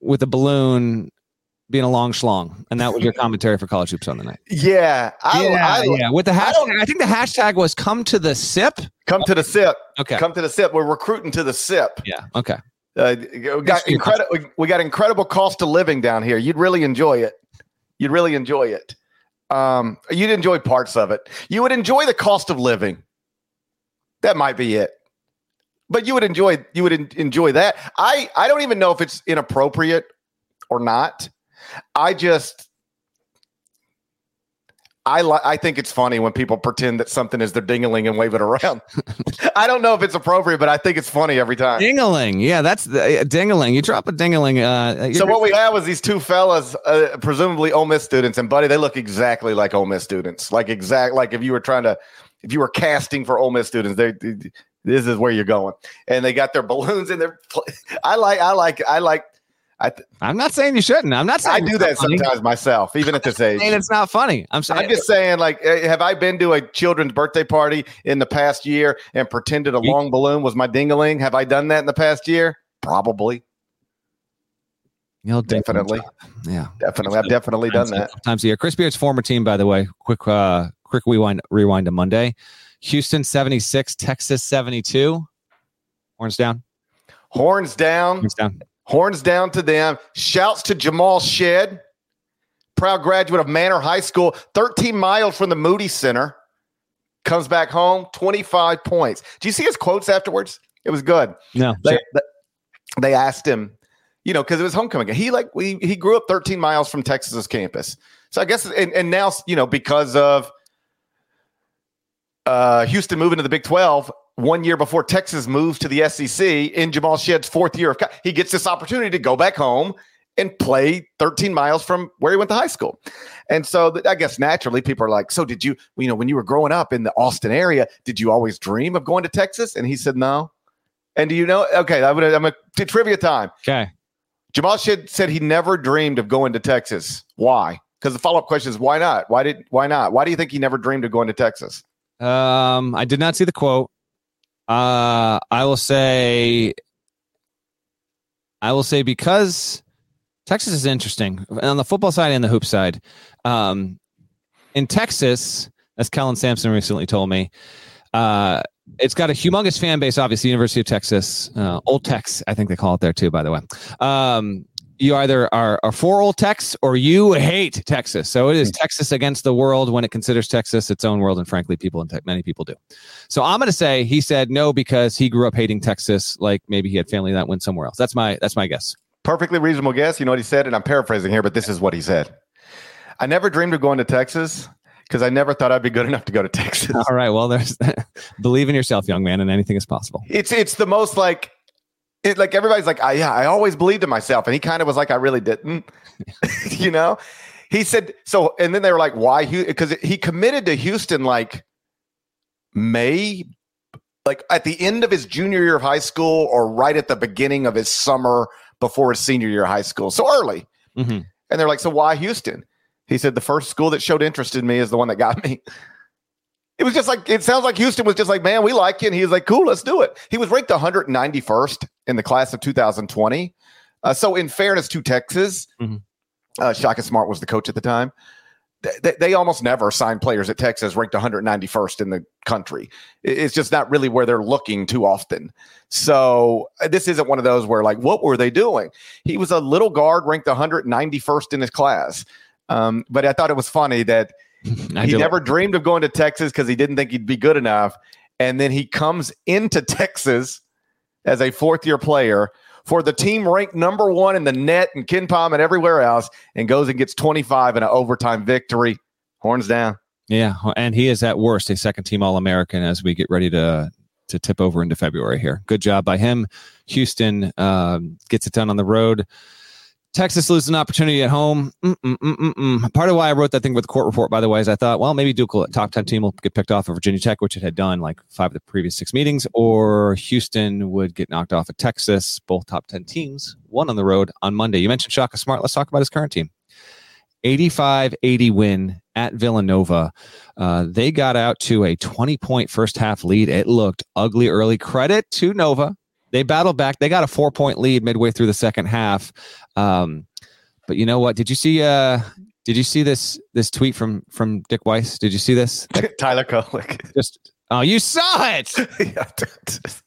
with a balloon being a long schlong, and that was your [laughs] commentary for college hoops on the night. Yeah, I, yeah, I, yeah. With the hashtag, don't- I, think the hashtag was "Come to the sip." come to the sip. Okay. Come to the sip. We're recruiting to the sip. yeah. Okay. Uh, we got incredible. We got incredible cost of living down here. You'd really enjoy it. You'd really enjoy it. Um, you'd enjoy parts of it. You would enjoy the cost of living. That might be it. But you would enjoy. You would en- enjoy that. I I don't even know if it's inappropriate or not. I just. I li- I think it's funny when people pretend that something is their dingling and wave it around. [laughs] I don't know if it's appropriate, but I think it's funny every time. Dingaling. Yeah, that's the uh, dingaling. You drop a dingaling. Uh, So what we had was these two fellas, uh, presumably Ole Miss students, and buddy, they look exactly like Ole Miss students. Like exact, like if you were trying to, if you were casting for Ole Miss students, they, they- this is where you're going. And they got their [laughs] balloons in their. I like, I like, I like. I th- I'm not saying you shouldn't. I'm not saying I do that funny. sometimes myself, even at this [laughs] age. And it's not funny. I'm saying I'm just saying, like, eh, have I been to a children's birthday party in the past year and pretended a You- long balloon was my dingaling? Have I done that in the past year? Probably, You'll ding- definitely, Yeah. definitely. I've definitely done that. Times a year. Chris Beard's former team, by the way. Quick, uh, quick rewind. Rewind to Monday. Houston 76, Texas 72. Horns down. Horns down. Horns down. Horns down to them. Shouts to Jamal Shead, proud graduate of Manor High School, 13 miles from the Moody Center. Comes back home, 25 points. Do you see his quotes afterwards? It was good. No. They, they asked him, you know, because it was homecoming. He like we he grew up 13 miles from Texas's campus. So I guess and, and now you know because of uh, Houston moving to the Big 12 one year before Texas moves to the SEC in Jamal Shead's fourth year of co- he gets this opportunity to go back home and play 13 miles from where he went to high school. And so th- I guess naturally people are like, so did you, you know, when you were growing up in the Austin area, did you always dream of going to Texas? And he said, no. And do you know? Okay, I'm gonna, I'm gonna to trivia time. Okay. Jamal Shead said he never dreamed of going to Texas. Why? Because the follow up question is why not? Why did why not? Why do you think he never dreamed of going to Texas? Um, I did not see the quote. Uh, I will say, I will say because Texas is interesting on the football side and the hoop side. Um, in Texas, as Kellen Sampson recently told me, uh, it's got a humongous fan base. Obviously, University of Texas, uh, Old Tex, I think they call it there too. By the way, um, you either are, are for Old Tex or you hate Texas. So it is hmm. Texas against the world when it considers Texas its own world, and frankly, people in te- many people do. So I'm going to say he said no because he grew up hating Texas, like maybe he had family that went somewhere else. That's my that's my guess. Perfectly reasonable guess. You know what he said? And I'm paraphrasing here, but this is what he said. I never dreamed of going to Texas because I never thought I'd be good [laughs] enough to go to Texas. All right, well, there's [laughs] believe in yourself, young man, and anything is possible. It's it's the most like it like everybody's like, I, yeah, I always believed in myself. And he kind of was like, I really didn't. [laughs] you know? He said so, and then they were like, why because he committed to Houston like May, like at the end of his junior year of high school or right at the beginning of his summer before his senior year of high school. So early. Mhm. And they're like, so why Houston? He said, the first school that showed interest in me is the one that got me. It was just like, it sounds like Houston was just like, man, we like you. And he was like, cool, let's do it. He was ranked 191st in the class of 2020. Uh, so, in fairness to Texas, Mhm. uh, Shaka Smart was the coach at the time. Th- They, they almost never sign players at Texas ranked 191st in the country. It's just not really where they're looking too often. So uh, this isn't one of those where like, what were they doing? He was a little guard ranked 191st in his class. Um, but I thought it was funny that [laughs] he never dreamed of going to Texas because he didn't think he'd be good enough. And then he comes into Texas as a fourth year player for the team ranked number one in the net and KenPom and everywhere else and goes and gets 25 in an overtime victory. Horns down. Yeah, and he is at worst a second team All American as we get ready to to tip over into February here. Good job by him. Houston um, gets it done on the road. Texas loses an opportunity at home. Mm-mm-mm-mm-mm. Part of why I wrote that thing with the court report, by the way, is I thought, well, maybe Duke top 10 team will get picked off of Virginia Tech, which it had done like five of the previous six meetings, or Houston would get knocked off of Texas. Both top 10 teams, one on the road on Monday. You mentioned Shaka Smart. Let's talk about his current team. 85 80 win at Villanova. Uh, they got out to a 20 point first half lead. It looked ugly early. Credit to Nova. They battled back. They got a four point lead midway through the second half. Um, but you know what? Did you see? Uh, did you see this this tweet from from Dick Weiss? Did you see this? [laughs] Tyler Kolek. Just oh, you saw it. [laughs]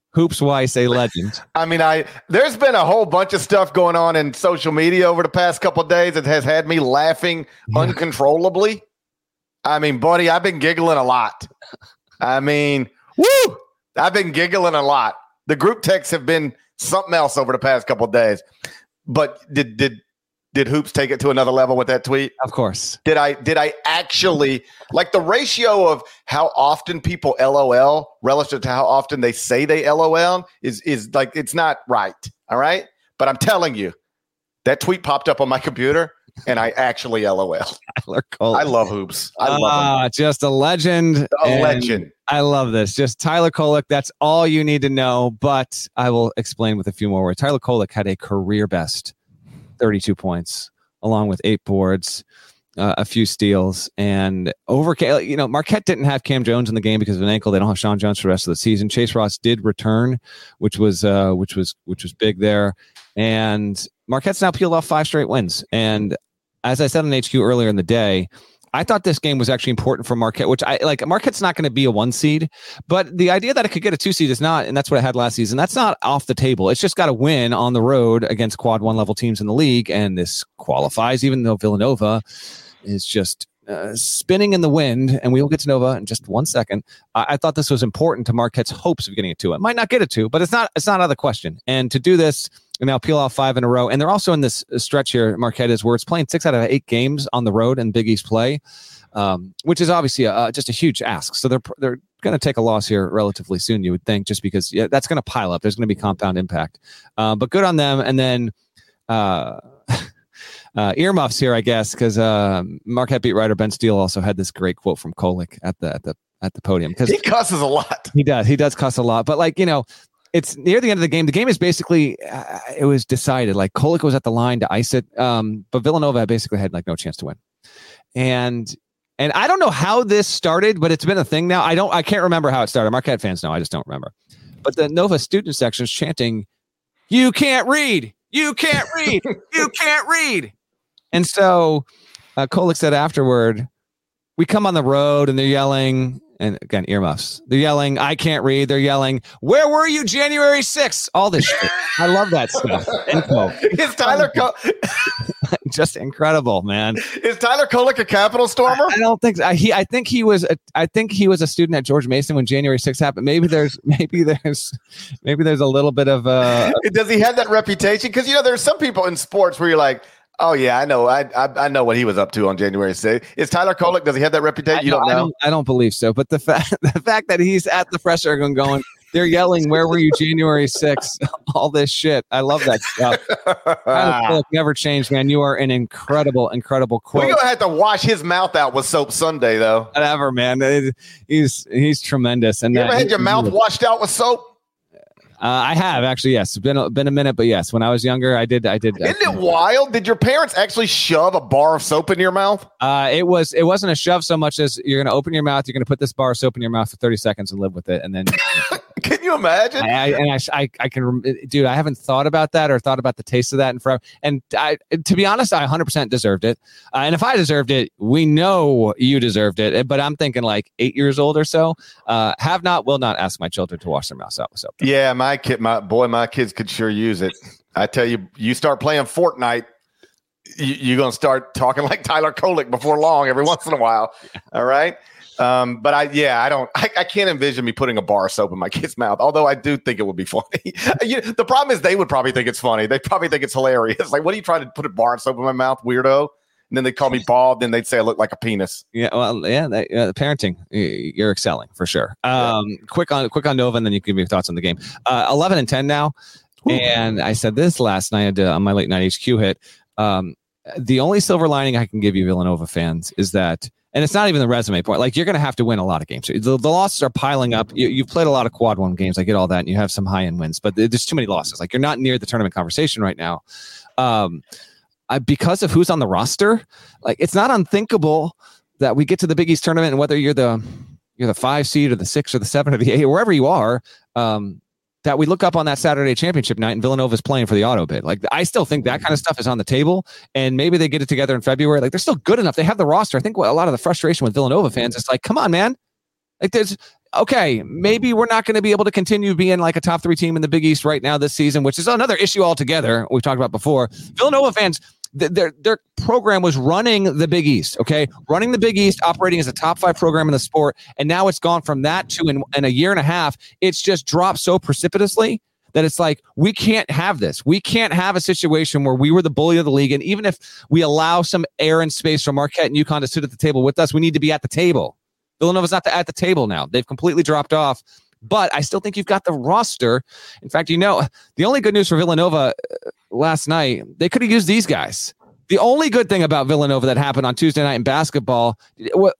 [laughs] Hoops Weiss, a legend. I mean, I there's been a whole bunch of stuff going on in social media over the past couple days that has had me laughing yeah. uncontrollably. I mean, buddy, I've been giggling a lot. I mean, woo! I've been giggling a lot. The group texts have been something else over the past couple days. But did did did hoops take it to another level with that tweet? Of course. Did I did I actually like the ratio of how often people LOL relative to how often they say they LOL is is like it's not right. All right. But I'm telling you, that tweet popped up on my computer and I actually LOL. [laughs] I love hoops. I love uh, him. Just a legend. A legend. I love this. Just Tyler Kolek. That's all you need to know. But I will explain with a few more words. Tyler Kolek had a career best 32 points, along with eight boards, uh, a few steals, and over. You know, Marquette didn't have Cam Jones in the game because of an ankle. They don't have Sean Jones for the rest of the season. Chase Ross did return, which was uh, which was which was big there. And Marquette's now peeled off five straight wins. And as I said on HQ earlier in the day, I thought this game was actually important for Marquette, which I like. Marquette's not going to be a one seed, but the idea that it could get a two seed is not, and that's what I had last season. That's not off the table. It's just got to win on the road against quad one level teams in the league, and this qualifies, even though Villanova is just uh, spinning in the wind, and we will get to Nova in just one second. I, I thought this was important to Marquette's hopes of getting it to it. Might not get it to, but it's not. It's not out of the question. And to do this and now peel off five in a row. And they're also in this stretch here, Marquette is where it's playing six out of eight games on the road in Big East play, um, which is obviously a, just a huge ask. So they're they're going to take a loss here relatively soon, you would think, just because yeah, that's going to pile up. There's going to be compound impact. Uh, but good on them. And then. Uh, [laughs] uh, earmuffs here, I guess, because uh, Marquette beat writer Ben Steele also had this great quote from Kolek at the at the at the podium because he cusses a lot. He does. He does cuss a lot. But like you know, it's near the end of the game. The game is basically uh, it was decided. Like Kolek was at the line to ice it, um, but Villanova basically had like no chance to win. And and I don't know how this started, but it's been a thing now. I don't. I can't remember how it started. Marquette fans know. I just don't remember. But the Nova student section is chanting, "You can't read. You can't read. you [laughs] can't read." And so uh, Kolek said afterward, "We come on the road and they're yelling." And again earmuffs. They're yelling, "I can't read." They're yelling, "Where were you January 6th? All this shit. I love that stuff. Info. [laughs] Is Tyler Col- [laughs] just incredible, man? Is Tyler Kolek a Capitol stormer? I, I don't think so. he. I think he was. A, I think he was a student at George Mason when January 6th happened. Maybe there's. [laughs] Maybe there's. Maybe there's a little bit of. uh Does he have that reputation? Because you know, there's some people in sports where you're like Oh yeah, I know. I, I, I know what he was up to on January 6th. Is Tyler Kolek? Does he have that reputation? You don't know. I don't, I don't, believe so. But the fact [laughs] the fact that he's at the fresh air gun going, they're yelling, "Where were you January 6th? [laughs] All this shit. I love that stuff. Tyler [laughs] Kolek never changed, man. You are an incredible, incredible quote. We're gonna have to wash his mouth out with soap Sunday, though. Whatever, man. It, he's he's tremendous. And you ever had your mouth washed out with soap? Uh, I have actually, yes. It's been a, been a minute, but yes. When I was younger, I did. I did. Isn't it wild? Did your parents actually shove a bar of soap in your mouth? Uh, it was. It wasn't a shove so much as you're going to open your mouth. You're going to put this bar of soap in your mouth for 30 seconds and live with it, and then. [laughs] you imagine? I, I, and I, I, I can, dude. I haven't thought about that or thought about the taste of that in forever. And I, to be honest, I 100% deserved it. Uh, and if I deserved it, we know you deserved it. But I'm thinking like eight years old or so. Uh, have not, will not ask my children to wash their mouths out with soap. Yeah, my kid, my boy my kids could sure use it. I tell you, you start playing Fortnite, you, are going to start talking [laughs] like Tyler Kolek before long every once in a while. All right. Um, but I, yeah, I don't, I, I, can't envision me putting a bar of soap in my [laughs] kid's mouth. Although I do think it would be funny. [laughs] you, the problem is they would probably think it's funny. They probably think it's hilarious. [laughs] Like, what are you trying to put a bar of soap in my mouth, weirdo? And then they call me bald. Then they'd say I look like a penis. Yeah, well, yeah, that, uh, parenting, you're excelling for sure. Um, yeah. quick on quick on Nova, and then you can give me your thoughts on the game. Uh, Eleven and ten now, Ooh. and I said this last night uh, on my late night HQ hit. Um, the only silver lining I can give you, Villanova fans, is that and it's not even the resume point. Like you're going to have to win a lot of games. The, the losses are piling up. You, have played a lot of quad one games. I get all that, and you have some high end wins, but there's too many losses. Like you're not near the tournament conversation right now. Um, I, because of who's on the roster, like it's not unthinkable that we get to the Big East tournament and whether you're the you're the five seed or the six or the seven or the eight, wherever you are, um, that we look up on that Saturday championship night and Villanova's playing for the auto bid. Like I still think that mm. kind of stuff is on the table and maybe they get it together in February. Like they're still good enough. They have the roster. I think a lot of the frustration with Villanova fans is like, come on, man. Like there's okay, maybe we're not going to be able to continue being like a top three team in the Big East right now this season, which is another issue altogether. We've talked about before. Villanova fans, their their program was running the Big East, okay, running the Big East, operating as a top five program in the sport, and now it's gone from that to in, in a year and a half, it's just dropped so precipitously that it's like we can't have this. We can't have a situation where we were the bully of the league, and even if we allow some air and space for Marquette and UConn to sit at the table with us, we need to be at the table. Villanova's not at the table now. They've completely dropped off. But I still think you've got the roster. In fact, you know, the only good news for Villanova uh, last night, they could have used these guys. The only good thing about Villanova that happened on Tuesday night in basketball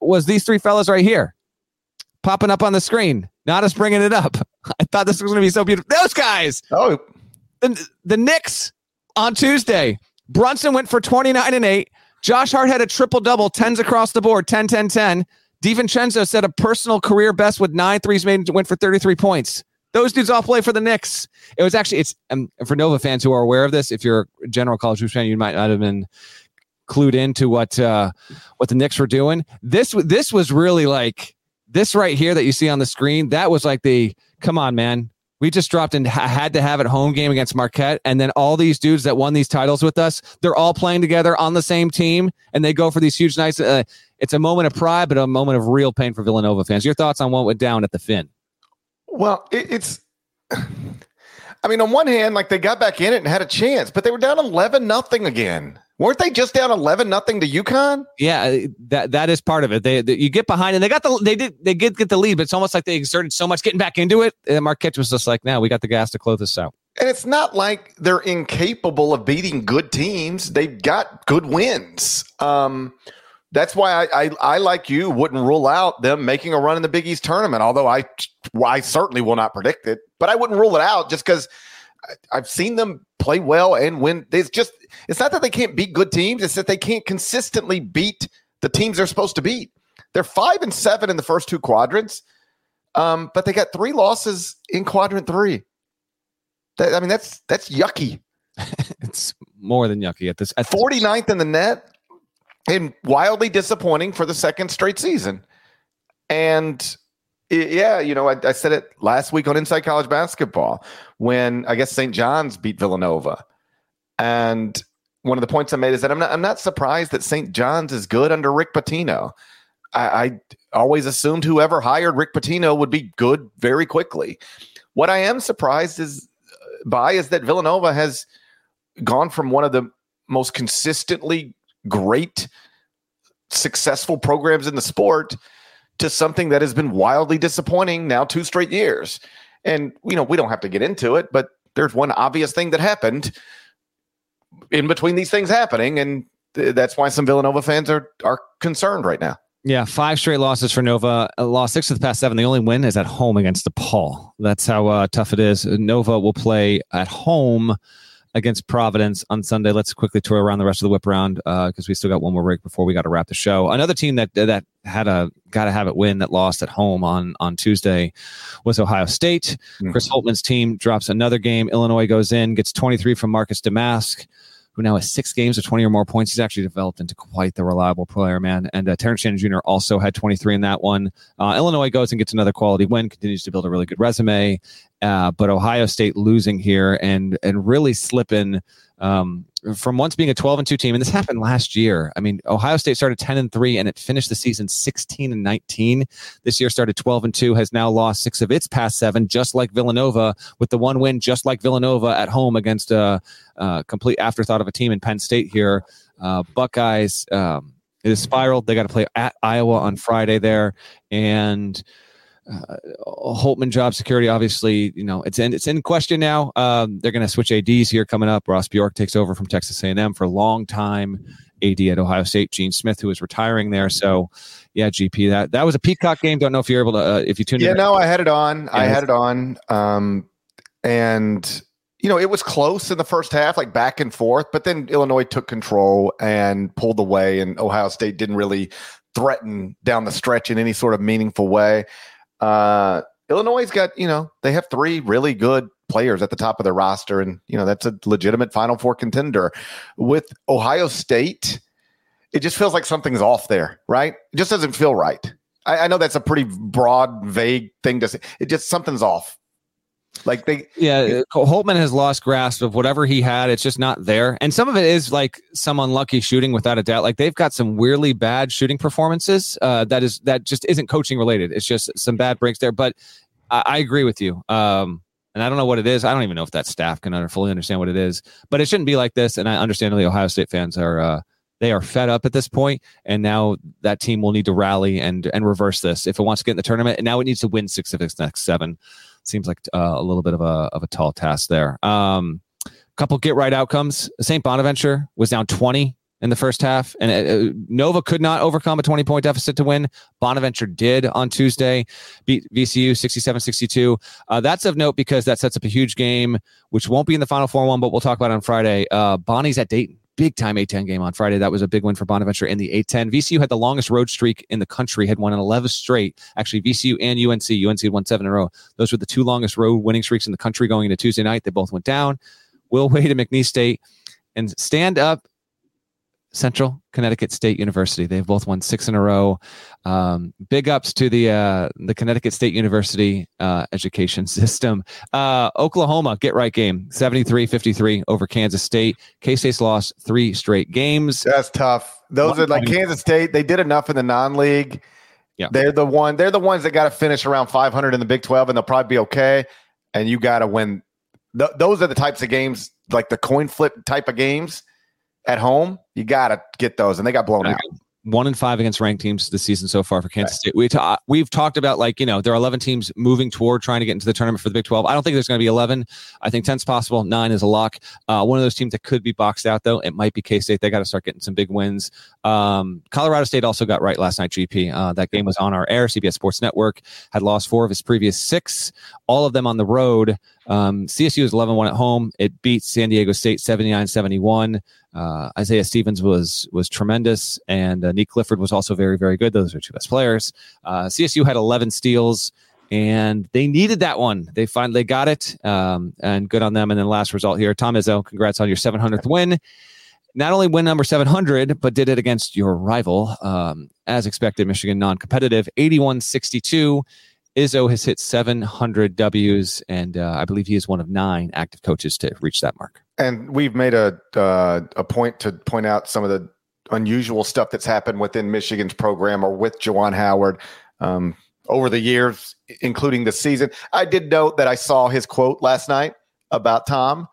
was these three fellas right here popping up on the screen. Not us bringing it up. [laughs] I thought this was going to be so beautiful. Those guys. Oh, the, the Knicks on Tuesday. Brunson went for 29 and 8. Josh Hart had a triple double, 10s across the board, 10, 10, 10. DiVincenzo set a personal career best with nine threes made, went for 33 points. Those dudes all play for the Knicks. It was actually, it's um, for Nova fans who are aware of this, if you're a general college hoops fan, you might not have been clued into what uh, what the Knicks were doing. This this was really like this right here that you see on the screen. That was like the come on, man. We just dropped and ha- had to have it home game against Marquette, and then all these dudes that won these titles with us, they're all playing together on the same team, and they go for these huge nights. Uh, it's a moment of pride, but a moment of real pain for Villanova fans. Your thoughts on what went down at the Finn? Well, it, it's. [sighs] I mean, on one hand, like they got back in it and had a chance, but they were down eleven nothing again. Weren't they just down eleven nothing to UConn? Yeah, uh, that that is part of it. They, they, you get behind and they got the they did they did get the lead, but it's almost like they exerted so much getting back into it. And Marquette was just like, "Now we got the gas to close this out." And it's not like they're incapable of beating good teams. They've got good wins. Um, that's why I, I, I, like you, wouldn't rule out them making a run in the Big East tournament. Although I, I certainly will not predict it, but I wouldn't rule it out just because I've seen them play well and win. It's just, it's not that they can't beat good teams; it's that they can't consistently beat the teams they're supposed to beat. They're five and seven in the first two quadrants, um, but they got three losses in quadrant three. That, I mean, that's that's yucky. [laughs] it's more than yucky at this. At 49th in the net and wildly disappointing for the second straight season. And yeah, you know, I, I, said it last week on Inside College Basketball when I guess St. John's beat Villanova. And one of the points I made is that I'm not I'm not surprised that St. John's is good under Rick Pitino. I, I always assumed whoever hired Rick Pitino would be good very quickly. What I am surprised is uh, by is that Villanova has gone from one of the most consistently great, successful programs in the sport to something that has been wildly disappointing now two straight years. And, you know, we don't have to get into it, but there's one obvious thing that happened in between these things happening. And th- that's why some Villanova fans are, are concerned right now. Yeah, five straight losses for Nova. Uh, lost six of the past seven. The only win is at home against DePaul. That's how uh, tough it is. Nova will play at home against Providence on Sunday. Let's quickly tour around the rest of the whip round because uh, we still got one more break before we got to wrap the show. Another team that that had a got to have it win that lost at home on on Tuesday was Ohio State. Mm-hmm. Chris Holtmann's team drops another game. Illinois goes in, gets 23 from Marcus Domask who now has six games of 20 or more points. He's actually developed into quite the reliable player, man. And uh, Terrence Shannon Jr. also had 23 in that one. Uh, Illinois goes and gets another quality win, continues to build a really good resume. Uh, but Ohio State losing here and and really slipping um, from once being a 12 and 2 team, and this happened last year. I mean, Ohio State started 10 and 3 and it finished the season 16 and 19. This year started 12 and 2, has now lost six of its past seven, just like Villanova, with the one win, just like Villanova at home against a, a complete afterthought of a team in Penn State here. Uh, Buckeyes, um, it is spiraled. They got to play at Iowa on Friday there. And uh, Holtmann job security, obviously, you know, it's in it's in question now. Um, they're going to switch ads here coming up. Ross Bjork takes over from Texas A&M for a long time. AD at Ohio State, Gene Smith, who is retiring there. So, yeah, GP, that that was a peacock game. Don't know if you're able to uh, if you tuned yeah, in. Yeah, no, I had it on. Yeah, I had it on, um, and you know, it was close in the first half, like back and forth. But then Illinois took control and pulled away, and Ohio State didn't really threaten down the stretch in any sort of meaningful way. Uh, Illinois' got, you know, they have three really good players at the top of their roster, and, you know, that's a legitimate Final Four contender. With Ohio State, it just feels like something's off there, right? It just doesn't feel right. I, I know that's a pretty broad, vague thing to say. It just something's off. Like they, yeah, Holtmann has lost grasp of whatever he had. It's just not there, and some of it is like some unlucky shooting, without a doubt. Like they've got some weirdly bad shooting performances. Uh, that is that just isn't coaching related. It's just some bad breaks there. But I, I agree with you. Um, and I don't know what it is. I don't even know if that staff can fully understand what it is. But it shouldn't be like this. And I understand the Ohio State fans are uh, they are fed up at this point, and now that team will need to rally and and reverse this if it wants to get in the tournament. And now it needs to win six of its next seven. Seems like uh, a little bit of a of a tall task there. Um, couple get right outcomes. St. Bonaventure was down twenty in the first half, and uh, Nova could not overcome a 20 point deficit to win. Bonaventure did on Tuesday, beat VCU 67 62. Uh, that's of note because that sets up a huge game, which won't be in the Final Four one, but we'll talk about on Friday. Uh, Bonnie's at Dayton big time A10 game on Friday. That was a big win for Bonaventure in the A10. VCU had the longest road streak in the country, had won an 11 straight. Actually, VCU and UNC. UNC had won seven in a row. Those were the two longest road winning streaks in the country going into Tuesday night. They both went down. Will Wade and McNeese State and stand up Central Connecticut State University. They've both won six in a row. Um, big ups to the uh, the Connecticut State University uh, education [laughs] system. Uh, Oklahoma get right game 73-53 over Kansas State. K State's lost three straight games. That's tough. Those one are like Kansas State. They did enough in the non-league. Yeah. They're the one. They're the ones that got to finish around 500 in the Big 12, and they'll probably be okay. And you got to win. Th- those are the types of games, like the coin flip type of games at home, you got to get those, and they got blown out one in five against ranked teams this season so far for Kansas State. We ta- we've talked about like you know there are 11 teams moving toward trying to get into the tournament for the Big 12. I don't think there's going to be 11. I think 10's possible. Nine is a lock. Uh, one of those teams that could be boxed out though, it might be K State. They got to start getting some big wins. Um, Colorado State also got right last night. GP uh, that game was on our air. CBS Sports Network had lost four of his previous six, all of them on the road. Um, CSU is 11 1 at home. It beat San Diego State 79 71. Uh, Isaiah Stevens was was tremendous, and uh, Nique Clifford was also very, very good. Those are two best players. Uh, CSU had 11 steals, and they needed that one. They finally got it, um, and good on them. And then last result here, Tom Izzo, congrats on your 700th win. Not only win number 700, but did it against your rival, um, as expected, Michigan non-competitive, 81 62. Izzo has hit 700 W's, and uh, I believe he is one of nine active coaches to reach that mark. And we've made a uh, a point to point out some of the unusual stuff that's happened within Michigan's program or with Juwan Howard um, over the years, including the season. I did note that I saw his quote last night about Tom,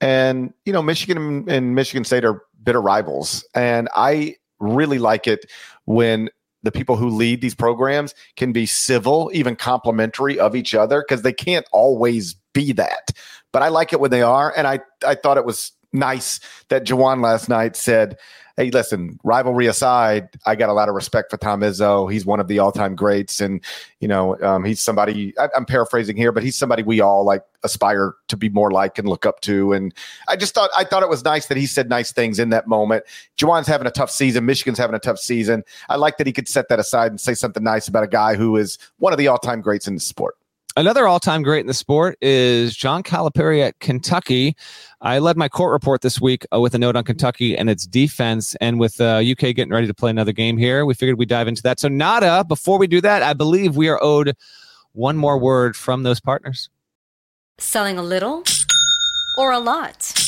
and you know, Michigan and Michigan State are bitter rivals, and I really like it when the people who lead these programs can be civil, even complimentary of each other, because they can't always be that. But I like it when they are. And I, I thought it was nice that Juwan last night said, hey, listen, rivalry aside, I got a lot of respect for Tom Izzo. He's one of the all time greats. And, you know, um, he's somebody, I, am paraphrasing here, but he's somebody we all like aspire to be more like and look up to. And I just thought, I thought it was nice that he said nice things in that moment. Juwan's having a tough season. Michigan's having a tough season. I like that he could set that aside and say something nice about a guy who is one of the all time greats in the sport. Another all-time great in the sport is John Calipari at Kentucky. I led my court report this week uh, with a note on Kentucky and its defense, and with uh, UK getting ready to play another game here, we figured we'd dive into that. So, Nada, before we do that, I believe we are owed one more word from those partners. Selling a little or a lot.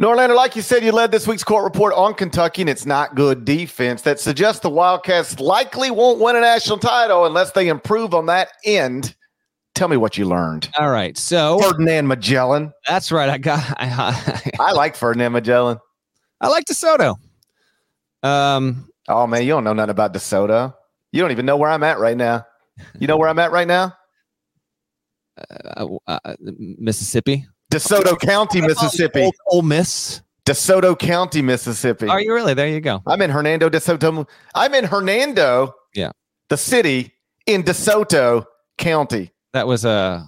Norlander, like you said, you led this week's court report on Kentucky, and it's not good defense that suggests the Wildcats likely won't win a national title unless they improve on that end. Tell me what you learned. All right. So Ferdinand Magellan. that's right. I got I, [laughs] I, I like Ferdinand Magellan. I like DeSoto. Um Oh man, you don't know nothing about DeSoto. You don't even know where I'm at right now. You know where I'm at right now? uh, uh, Mississippi. DeSoto County, Mississippi. Old, Ole Miss. DeSoto County, Mississippi. Are you really? There you go. I'm in Hernando DeSoto. I'm in Hernando. Yeah. The city in DeSoto County. That was a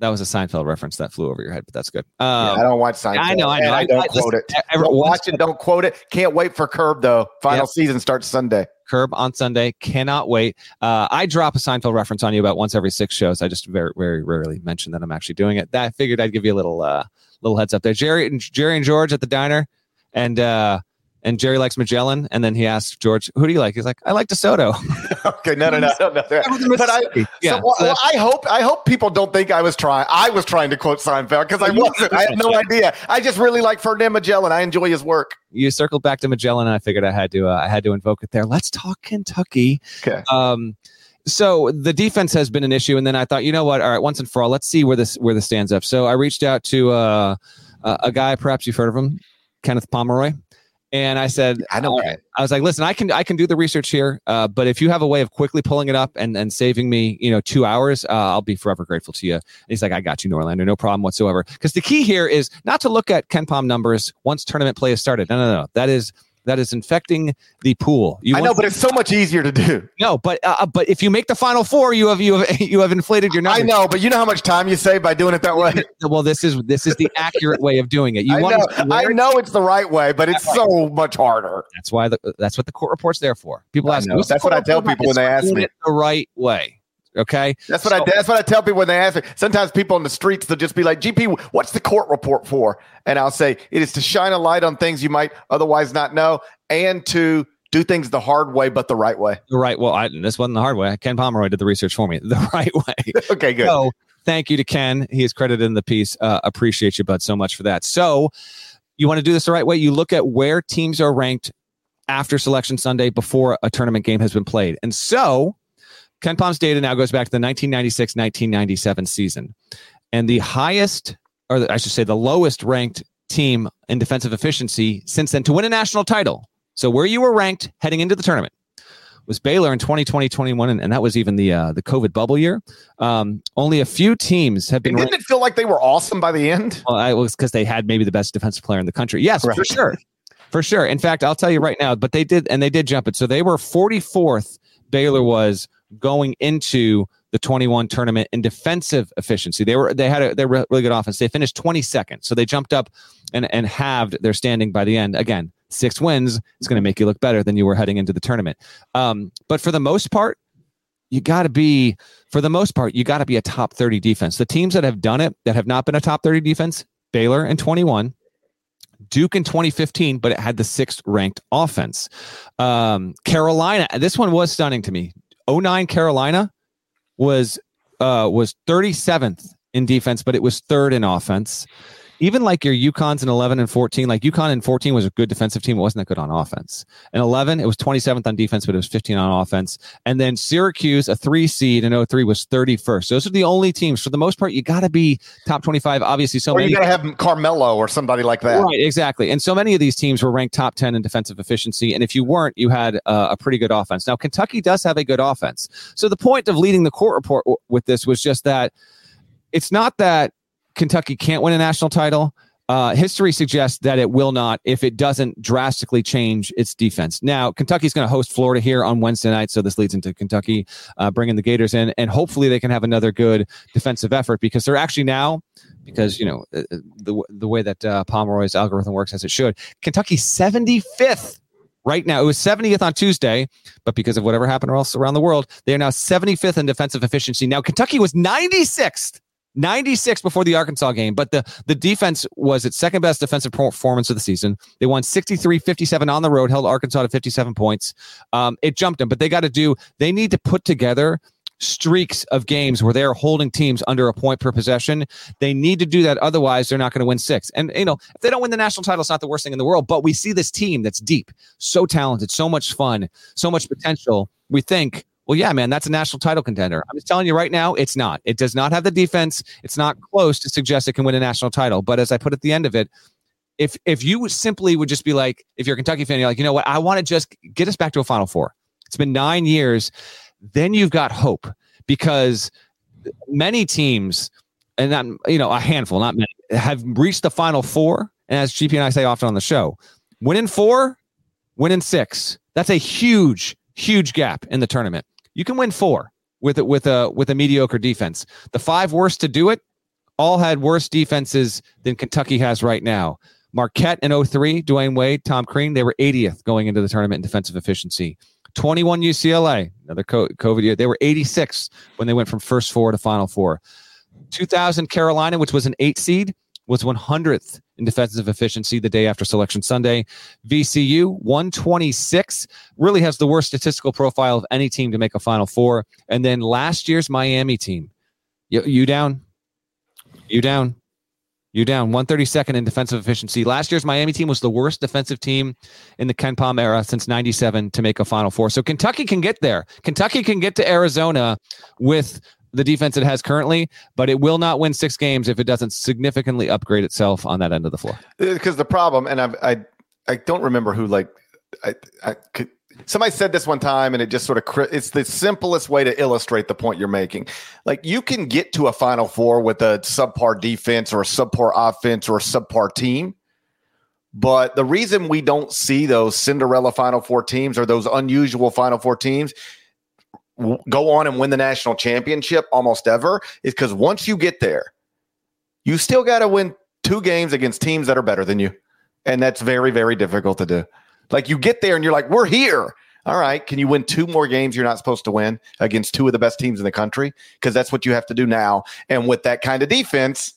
that was a Seinfeld reference that flew over your head, but that's good. Yeah, Um, I don't watch Seinfeld. I know, I know. and I I- don't I- quote listen, it. every- Don't watch it. Don't quote it. Can't wait for Curb though. Final Yep. season starts Sunday. Curb on Sunday. Cannot wait. Uh, I drop a Seinfeld reference on you about once every six shows. I just very, very rarely mention that I'm actually doing it. That I figured I'd give you a little, uh, little heads up there. Jerry and Jerry and George at the diner, and uh, and Jerry likes Magellan, and then he asked George, "Who do you like?" He's like, "I like DeSoto." [laughs] okay, no, no, no, no, no. But I, Yeah, so, well, so well, I hope I hope people don't think I was trying. I was trying to quote Seinfeld because I wasn't. I had no idea. I just really like Ferdinand Magellan. I enjoy his work. you circled back to Magellan, and I figured I had to, uh, I had to invoke it there. Let's talk Kentucky. Okay. Um, so the defense has been an issue, and then I thought, you know what? All right, once and for all, let's see where this where this stands up. So I reached out to uh, a a guy, perhaps you've heard of him, Kenneth Pomeroy, and I said, I know right. I was like, listen, I can I can do the research here, uh, but if you have a way of quickly pulling it up and and saving me, you know, two hours, uh, I'll be forever grateful to you. And he's like, I got you, Norlander, no problem whatsoever. Because the key here is not to look at Ken Pom numbers once tournament play has started. No, no, no. That is that is infecting the pool. You I know, but it's so much easier to do. no, but uh, but if you make the final four, you have you have [laughs] you have inflated your numbers. I know, but you know how much time you save by doing it that way. [laughs] Well, this is this is the accurate way of doing it. You I want know, I know it's the right way, but it's so much harder. that's why the, that's what the court report's there for. People I ask, know. That's what I tell people when they ask me. it the right way. Okay, That's what I. That's what I tell people when they ask me. Sometimes people in the streets they'll just be like, "GP, what's the court report for?" And I'll say it is to shine a light on things you might otherwise not know, and to do things the hard way but the right way. right. Well, I, this wasn't the hard way. Ken Pomeroy did the research for me the [laughs] right way. [laughs] okay, good. So thank you to Ken. He is credited in the piece. Uh, appreciate you, bud, so much for that. So you want to do this the right way. You look at where teams are ranked after Selection Sunday before a tournament game has been played. And so KenPom's data now goes back to the 1996 1997 season. And the highest, or I should say, the lowest ranked team in defensive efficiency since then to win a national title. So where you were ranked heading into the tournament was Baylor in 2020 21, and, and that was even the uh, the COVID bubble year. Um, only a few teams have been And didn't it feel like they were awesome by the end? Well, I was because they had maybe the best defensive player in the country. Yes, for sure. For sure. In fact, I'll tell you right now, but they did, and they did jump it. So they were 44th, Baylor was going into the 21 tournament in defensive efficiency. They were, they had a, they were really good offense. They finished 22nd. So they jumped up and, and halved their standing by the end. Again, six wins is going to make you look better than you were heading into the tournament. Um, but for the most part, you got to be, for the most part, you got to be a top 30 defense. The teams that have done it, that have not been a top 30 defense, Baylor in 21, Duke in 2015, but it had the sixth ranked offense. Um, Carolina, this one was stunning to me. 09 Carolina was uh, was 37th in defense, but it was third in offense even like your UConn's in 11 and 14, like UConn in 14 was a good defensive team. It wasn't that good on offense. In 11, it was 27th on defense, but it was 15 on offense. And then Syracuse, a three seed in 03, was 31st. Those are the only teams. For the most part, you got to be top 25. Obviously, so or many. you got to have Carmelo or somebody like that. Right, exactly. And so many of these teams were ranked top 10 in defensive efficiency. And if you weren't, you had uh, a pretty good offense. Now, Kentucky does have a good offense. So the point of leading the court report w- with this was just that it's not that Kentucky can't win a national title uh, history suggests that it will not if it doesn't drastically change its defense. Now, Kentucky's going to host Florida here on Wednesday night, so this leads into Kentucky uh, bringing the Gators in, and hopefully they can have another good defensive effort because they're actually now, because you know uh, uh, the the way that uh, Pomeroy's algorithm works as it should, Kentucky 75th right now. It was 70th on Tuesday, but because of whatever happened else around the world, they are now 75th in defensive efficiency. Now, Kentucky was 96th 96 before the Arkansas game, but the, the defense was its second best defensive performance of the season. They won 63 57 on the road, held Arkansas to 57 points. Um, it jumped them, but they got to do, they need to put together streaks of games where they're holding teams under a point per possession. They need to do that. Otherwise, they're not going to win six. And, you know, if they don't win the national title, it's not the worst thing in the world. But we see this team that's deep, so talented, so much fun, so much potential. We think, well, yeah, man, that's a national title contender. I'm just telling you right now, it's not. It does not have the defense. It's not close to suggest it can win a national title. But as I put at the end of it, if if you simply would just be like, if you're a Kentucky fan, you're like, you know what, I want to just get us back to a Final Four. It's been nine years. Then you've got hope because many teams, and not you know a handful, not many, have reached the Final Four. And as GP and I say often on the show, winning four, winning six. That's a huge, huge gap in the tournament. You can win four with it with a with a mediocre defense. The five worst to do it all had worse defenses than Kentucky has right now. Marquette in 03, Dwyane Wade, Tom Crean, they were 80th going into the tournament in defensive efficiency. 21 UCLA, another COVID year, they were 86 when they went from first four to final four. 2000 Carolina, which was an eight seed, was 100th in defensive efficiency the day after Selection Sunday. VCU 126 really has the worst statistical profile of any team to make a Final Four. And then last year's Miami team, you, you down, you down, you down. 132nd in defensive efficiency. Last year's Miami team was the worst defensive team in the KenPom era since 97 to make a Final Four. So Kentucky can get there. Kentucky can get to Arizona with the defense it has currently, but it will not win six games if it doesn't significantly upgrade itself on that end of the floor. Uh, because the problem, and I, I, I don't remember who like, I, I could. Somebody said this one time, and it just sort of it's the simplest way to illustrate the point you're making. Like you can get to a Final Four with a subpar defense or a subpar offense or a subpar team, but the reason we don't see those Cinderella Final Four teams or those unusual Final Four teams go on and win the national championship almost ever is because once you get there, you still got to win two games against teams that are better than you. And that's very, very difficult to do. Like you get there and you're like, we're here. All right. Can you win two more games you're not supposed to win against two of the best teams in the country? Because that's what you have to do now. And with that kind of defense,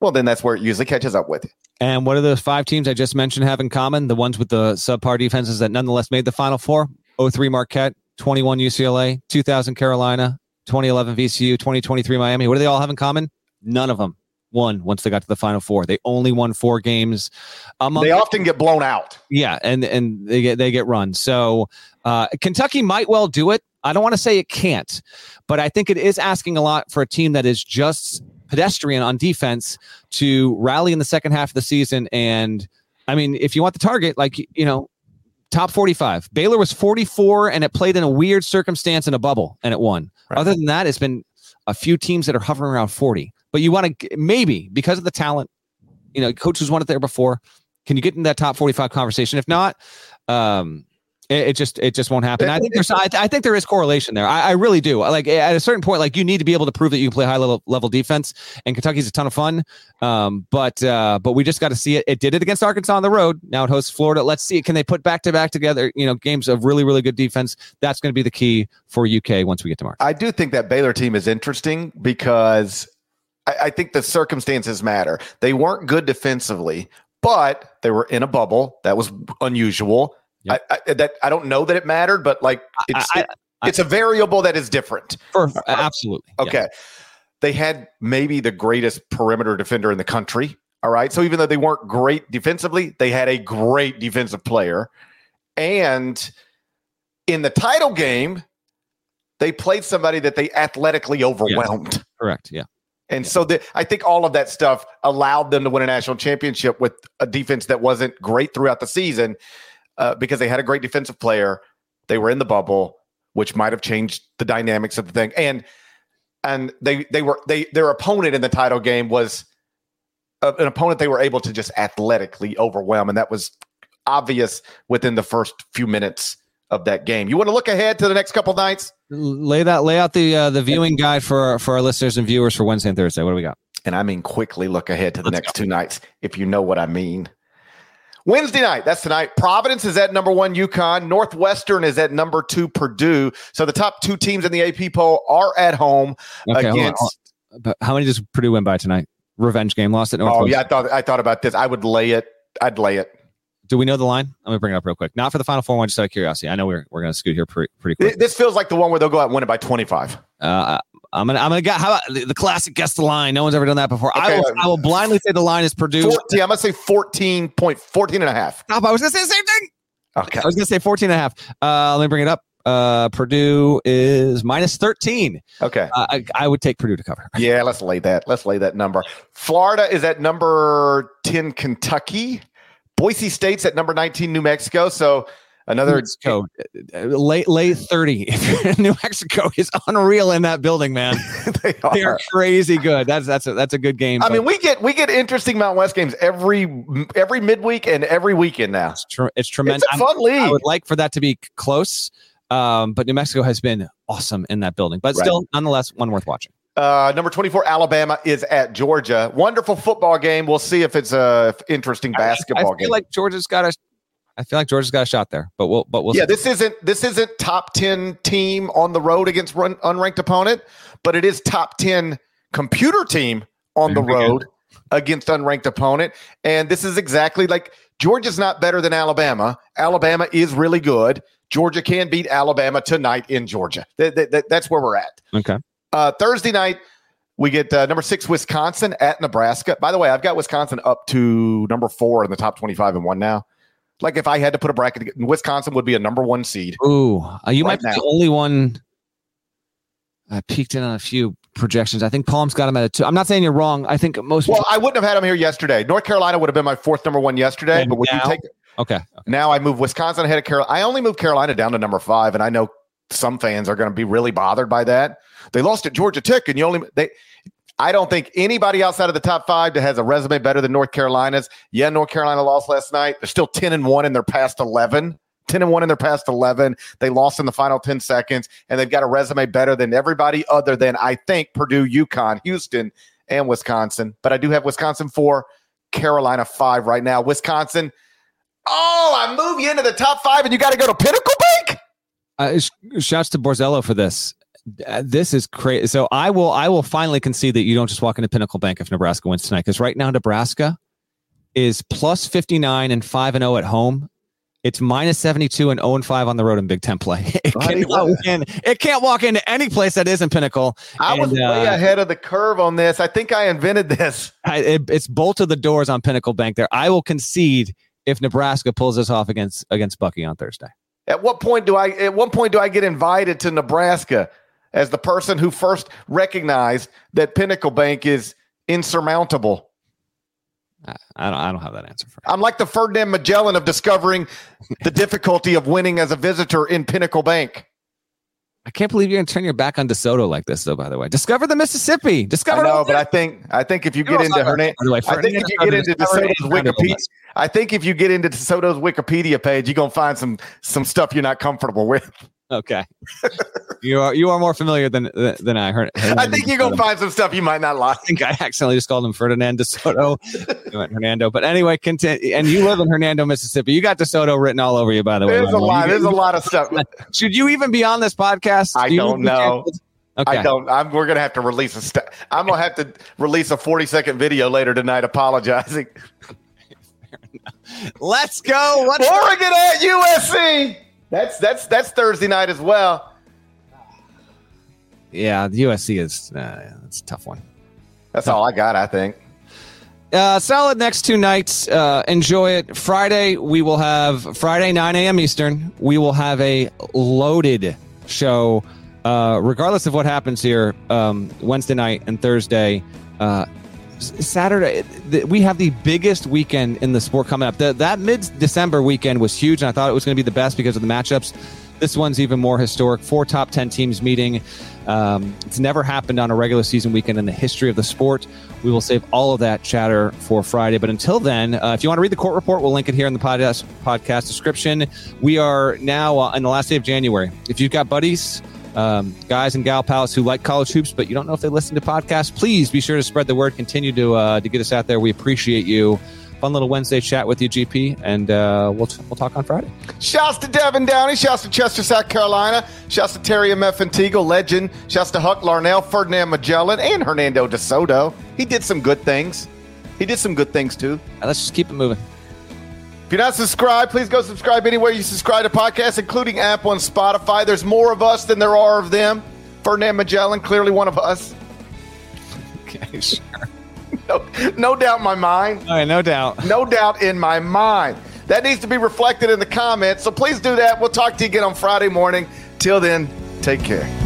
well, then that's where it usually catches up with you. And what do those five teams I just mentioned have in common? The ones with the subpar defenses that nonetheless made the Final Four 03 Marquette, 21 UCLA, 2000 Carolina, 2011 VCU, 2023 Miami. What do they all have in common? None of them won once they got to the final four. They only won four games. Among they often get blown out. Yeah, and and they get they get run. So uh, Kentucky might well do it. I don't want to say it can't, but I think it is asking a lot for a team that is just pedestrian on defense to rally in the second half of the season. And I mean, if you want the target, like you know, top 45. Baylor was 44 and it played in a weird circumstance in a bubble and it won. Right. Other than that, it's been a few teams that are hovering around 40. But you want to maybe because of the talent, you know, coaches won it there before. Can you get in that top 45 conversation? If not, um, it, it, just it just won't happen. I think there's [laughs] I, I, think there is correlation there. I, I, really do. Like at a certain point, like you need to be able to prove that you can play high level level defense. And Kentucky's a ton of fun. Um, but uh, but we just got to see it. It did it against Arkansas on the road. Now it hosts Florida. Let's see. Can they put back to back together? You know, games of really really good defense. That's going to be the key for UK once we get to March. I do think that Baylor team is interesting because I, I think the circumstances matter. They weren't good defensively, but they were in a bubble that was unusual Yep. I, I, that I don't know that it mattered, but like I, I, It's a variable that is different. For, uh, absolutely. Okay. Yeah. They had maybe the greatest perimeter defender in the country. All right. So even though they weren't great defensively, they had a great defensive player. And in the title game, they played somebody that they athletically overwhelmed. Correct. Yeah. And yeah. so the, I think all of that stuff allowed them to win a national championship with a defense that wasn't great throughout the season uh, because they had a great defensive player. They were in the bubble, which might have changed the dynamics of the thing. And and they they were they their opponent in the title game was a, an opponent they were able to just athletically overwhelm, and that was obvious within the first few minutes of that game. You want to look ahead to the next couple nights? Lay that lay out the uh, the viewing guide for for our listeners and viewers for Wednesday and Thursday. What do we got? And I mean quickly look ahead to the Let's next go. two nights, if you know what I mean. Wednesday night, that's tonight. Providence is at number one, UConn. Northwestern is at number two, Purdue. So the top two teams in the AP poll are at home okay, against. But how many does Purdue win by tonight? Revenge game, lost at Northwestern. Oh yeah, I thought I thought about this. I would lay it. I'd lay it. Do we know the line? Let me bring it up real quick. Not for the final four one, just out of curiosity. I know we're, we're going to scoot here pretty, pretty quick. This feels like the one where they'll go out and win it by 25. Uh, I'm gonna I'm gonna get how about the, classic guess the line. No one's ever done that before. Okay. I will I will blindly say the line is Purdue. 14, I'm gonna say 14 point 14 and a half. Stop, I was gonna say the same thing. Okay. I was gonna say 14 and a half. Uh, let me bring it up. Uh, Purdue is minus 13. Okay. Uh, I, I, would take Purdue to cover. Yeah, let's lay that. Let's lay that number. Florida is at number 10, Kentucky. Boise State's at number 19, New Mexico. So another Mexico, late late 30. [laughs] New Mexico is unreal in that building, man. [laughs] they, are. they, are. crazy good. That's that's a that's a good game. I but. mean, we get we get interesting Mountain West games every every midweek and every weekend now. It's, tr- it's tremendous. It's a fun league. I would like for that to be close. Um, but New Mexico has been awesome in that building. But right. still, nonetheless, one worth watching. Uh, number 24, Alabama is at Georgia. Wonderful football game. We'll see if it's a interesting basketball game. I feel game. like Georgia's got a I feel like Georgia's got a shot there, but we'll but we'll Yeah, see. this isn't this isn't top 10 team on the road against run, unranked opponent, but it is top 10 computer team on the road against unranked opponent. And this is exactly like Georgia's not better than Alabama. Alabama is really good. Georgia can beat Alabama tonight in Georgia. That, that, that's where we're at. Okay. Uh, Thursday night, we get uh, number six, Wisconsin at Nebraska. By the way, I've got Wisconsin up to number four in the top 25 and one now. Like if I had to put a bracket, Wisconsin would be a number one seed. Ooh, uh, you right might be now. the only one. I peeked in on a few projections. I think Palm's got him at a two. I'm not saying you're wrong. I think most. Well, people- I wouldn't have had him here yesterday. North Carolina would have been my fourth number one yesterday. And but would now, you take? Okay, okay. Now I move Wisconsin ahead of Carolina. I only moved Carolina down to number five, and I know some fans are going to be really bothered by that. They lost at Georgia Tech, and you only they. I don't think anybody outside of the top five that has a resume better than North Carolina's. Yeah, North Carolina lost last night. They're still 10 and 1 in their past 11. 10 and 1 in their past 11. They lost in the final 10 seconds, and they've got a resume better than everybody other than, I think, Purdue, UConn, Houston, and Wisconsin. But I do have Wisconsin 4, Carolina 5 right now. Wisconsin, oh, I move you into the top five, and you got to go to Pinnacle Bank? Uh, shouts to Borzello for this. Uh, this is crazy. So I will I will finally concede that you don't just walk into Pinnacle Bank if Nebraska wins tonight because right now Nebraska is plus 59 and 5 and 0 at home. It's minus 72 and 0 and 5 on the road in Big Ten play. [laughs] It, can't, walk in, it can't walk into any place that isn't Pinnacle. I and, was way uh, ahead of the curve on this. I think I invented this. I, it, it's bolted the doors on Pinnacle Bank there. I will concede if Nebraska pulls this off against against Bucky on Thursday. At what point do I at what point do I get invited to Nebraska? As the person who first recognized that Pinnacle Bank is insurmountable? I don't. I don't have that answer for. You. I'm like the Ferdinand Magellan of discovering the difficulty of winning as a visitor in Pinnacle Bank. I can't believe you're going to turn your back on DeSoto like this, though. By the way, discover the Mississippi. Discover. I know, but I think I think if you get into Hernandez, I think if you get into DeSoto's Wikipedia, I think if you get into DeSoto's Wikipedia page, you're gonna find some some stuff you're not comfortable with. Okay, [laughs] you are you are more familiar than than I heard. I think you're gonna find some stuff you might not like. I think I accidentally just called him Ferdinand DeSoto. you went Hernando, but anyway, continue. And you live in Hernando, Mississippi. You got DeSoto written all over you, by the way. There's a lot. There's a lot of stuff. [laughs] Should you even be on this podcast? I Do not know. Okay. I don't. I'm, we're gonna have to release a. St- I'm gonna have to release a 40 second video later tonight apologizing. [laughs] Let's go. What's Oregon at USC. That's that's that's Thursday night as well. yeah, the USC is uh, it's a tough one. That's all I got. I think. Uh, solid next two nights. Uh, enjoy it. Friday, we will have Friday, 9 a.m. Eastern. We will have a loaded show, uh, regardless of what happens here um, Wednesday night and Thursday. Uh, Saturday, th- we have the biggest weekend in the sport coming up. The, that mid December weekend was huge, and I thought it was going to be the best because of the matchups. This one's even more historic. Four top 10 teams meeting. Um, it's never happened on a regular season weekend in the history of the sport. We will save all of that chatter for Friday. But until then, uh, if you want to read the court report, we'll link it here in the podcast, podcast description. We are now uh, in the last day of January. If you've got buddies, um, guys and gal pals who like college hoops, but you don't know if they listen to podcasts, please be sure to spread the word. Continue to uh, to get us out there. We appreciate you. Fun little Wednesday chat with you, GP, and uh, we'll we'll talk on Friday. Shouts to Devin Downey. Shouts to Chester, South Carolina. Shouts to Terry M. F. Antigua, legend. Shouts to Huck Larnell, Ferdinand Magellan, and Hernando de Soto. He did some good things. He did some good things too. Right, let's just keep it moving. If you're not subscribed, please go subscribe anywhere you subscribe to podcasts, including Apple and Spotify. There's more of us than there are of them. Ferdinand Magellan, clearly one of us. Okay, sure. [laughs] No, no doubt in my mind. All right, no doubt. No doubt in my mind. That needs to be reflected in the comments. So please do that. We'll talk to you again on Friday morning. Till then, take care.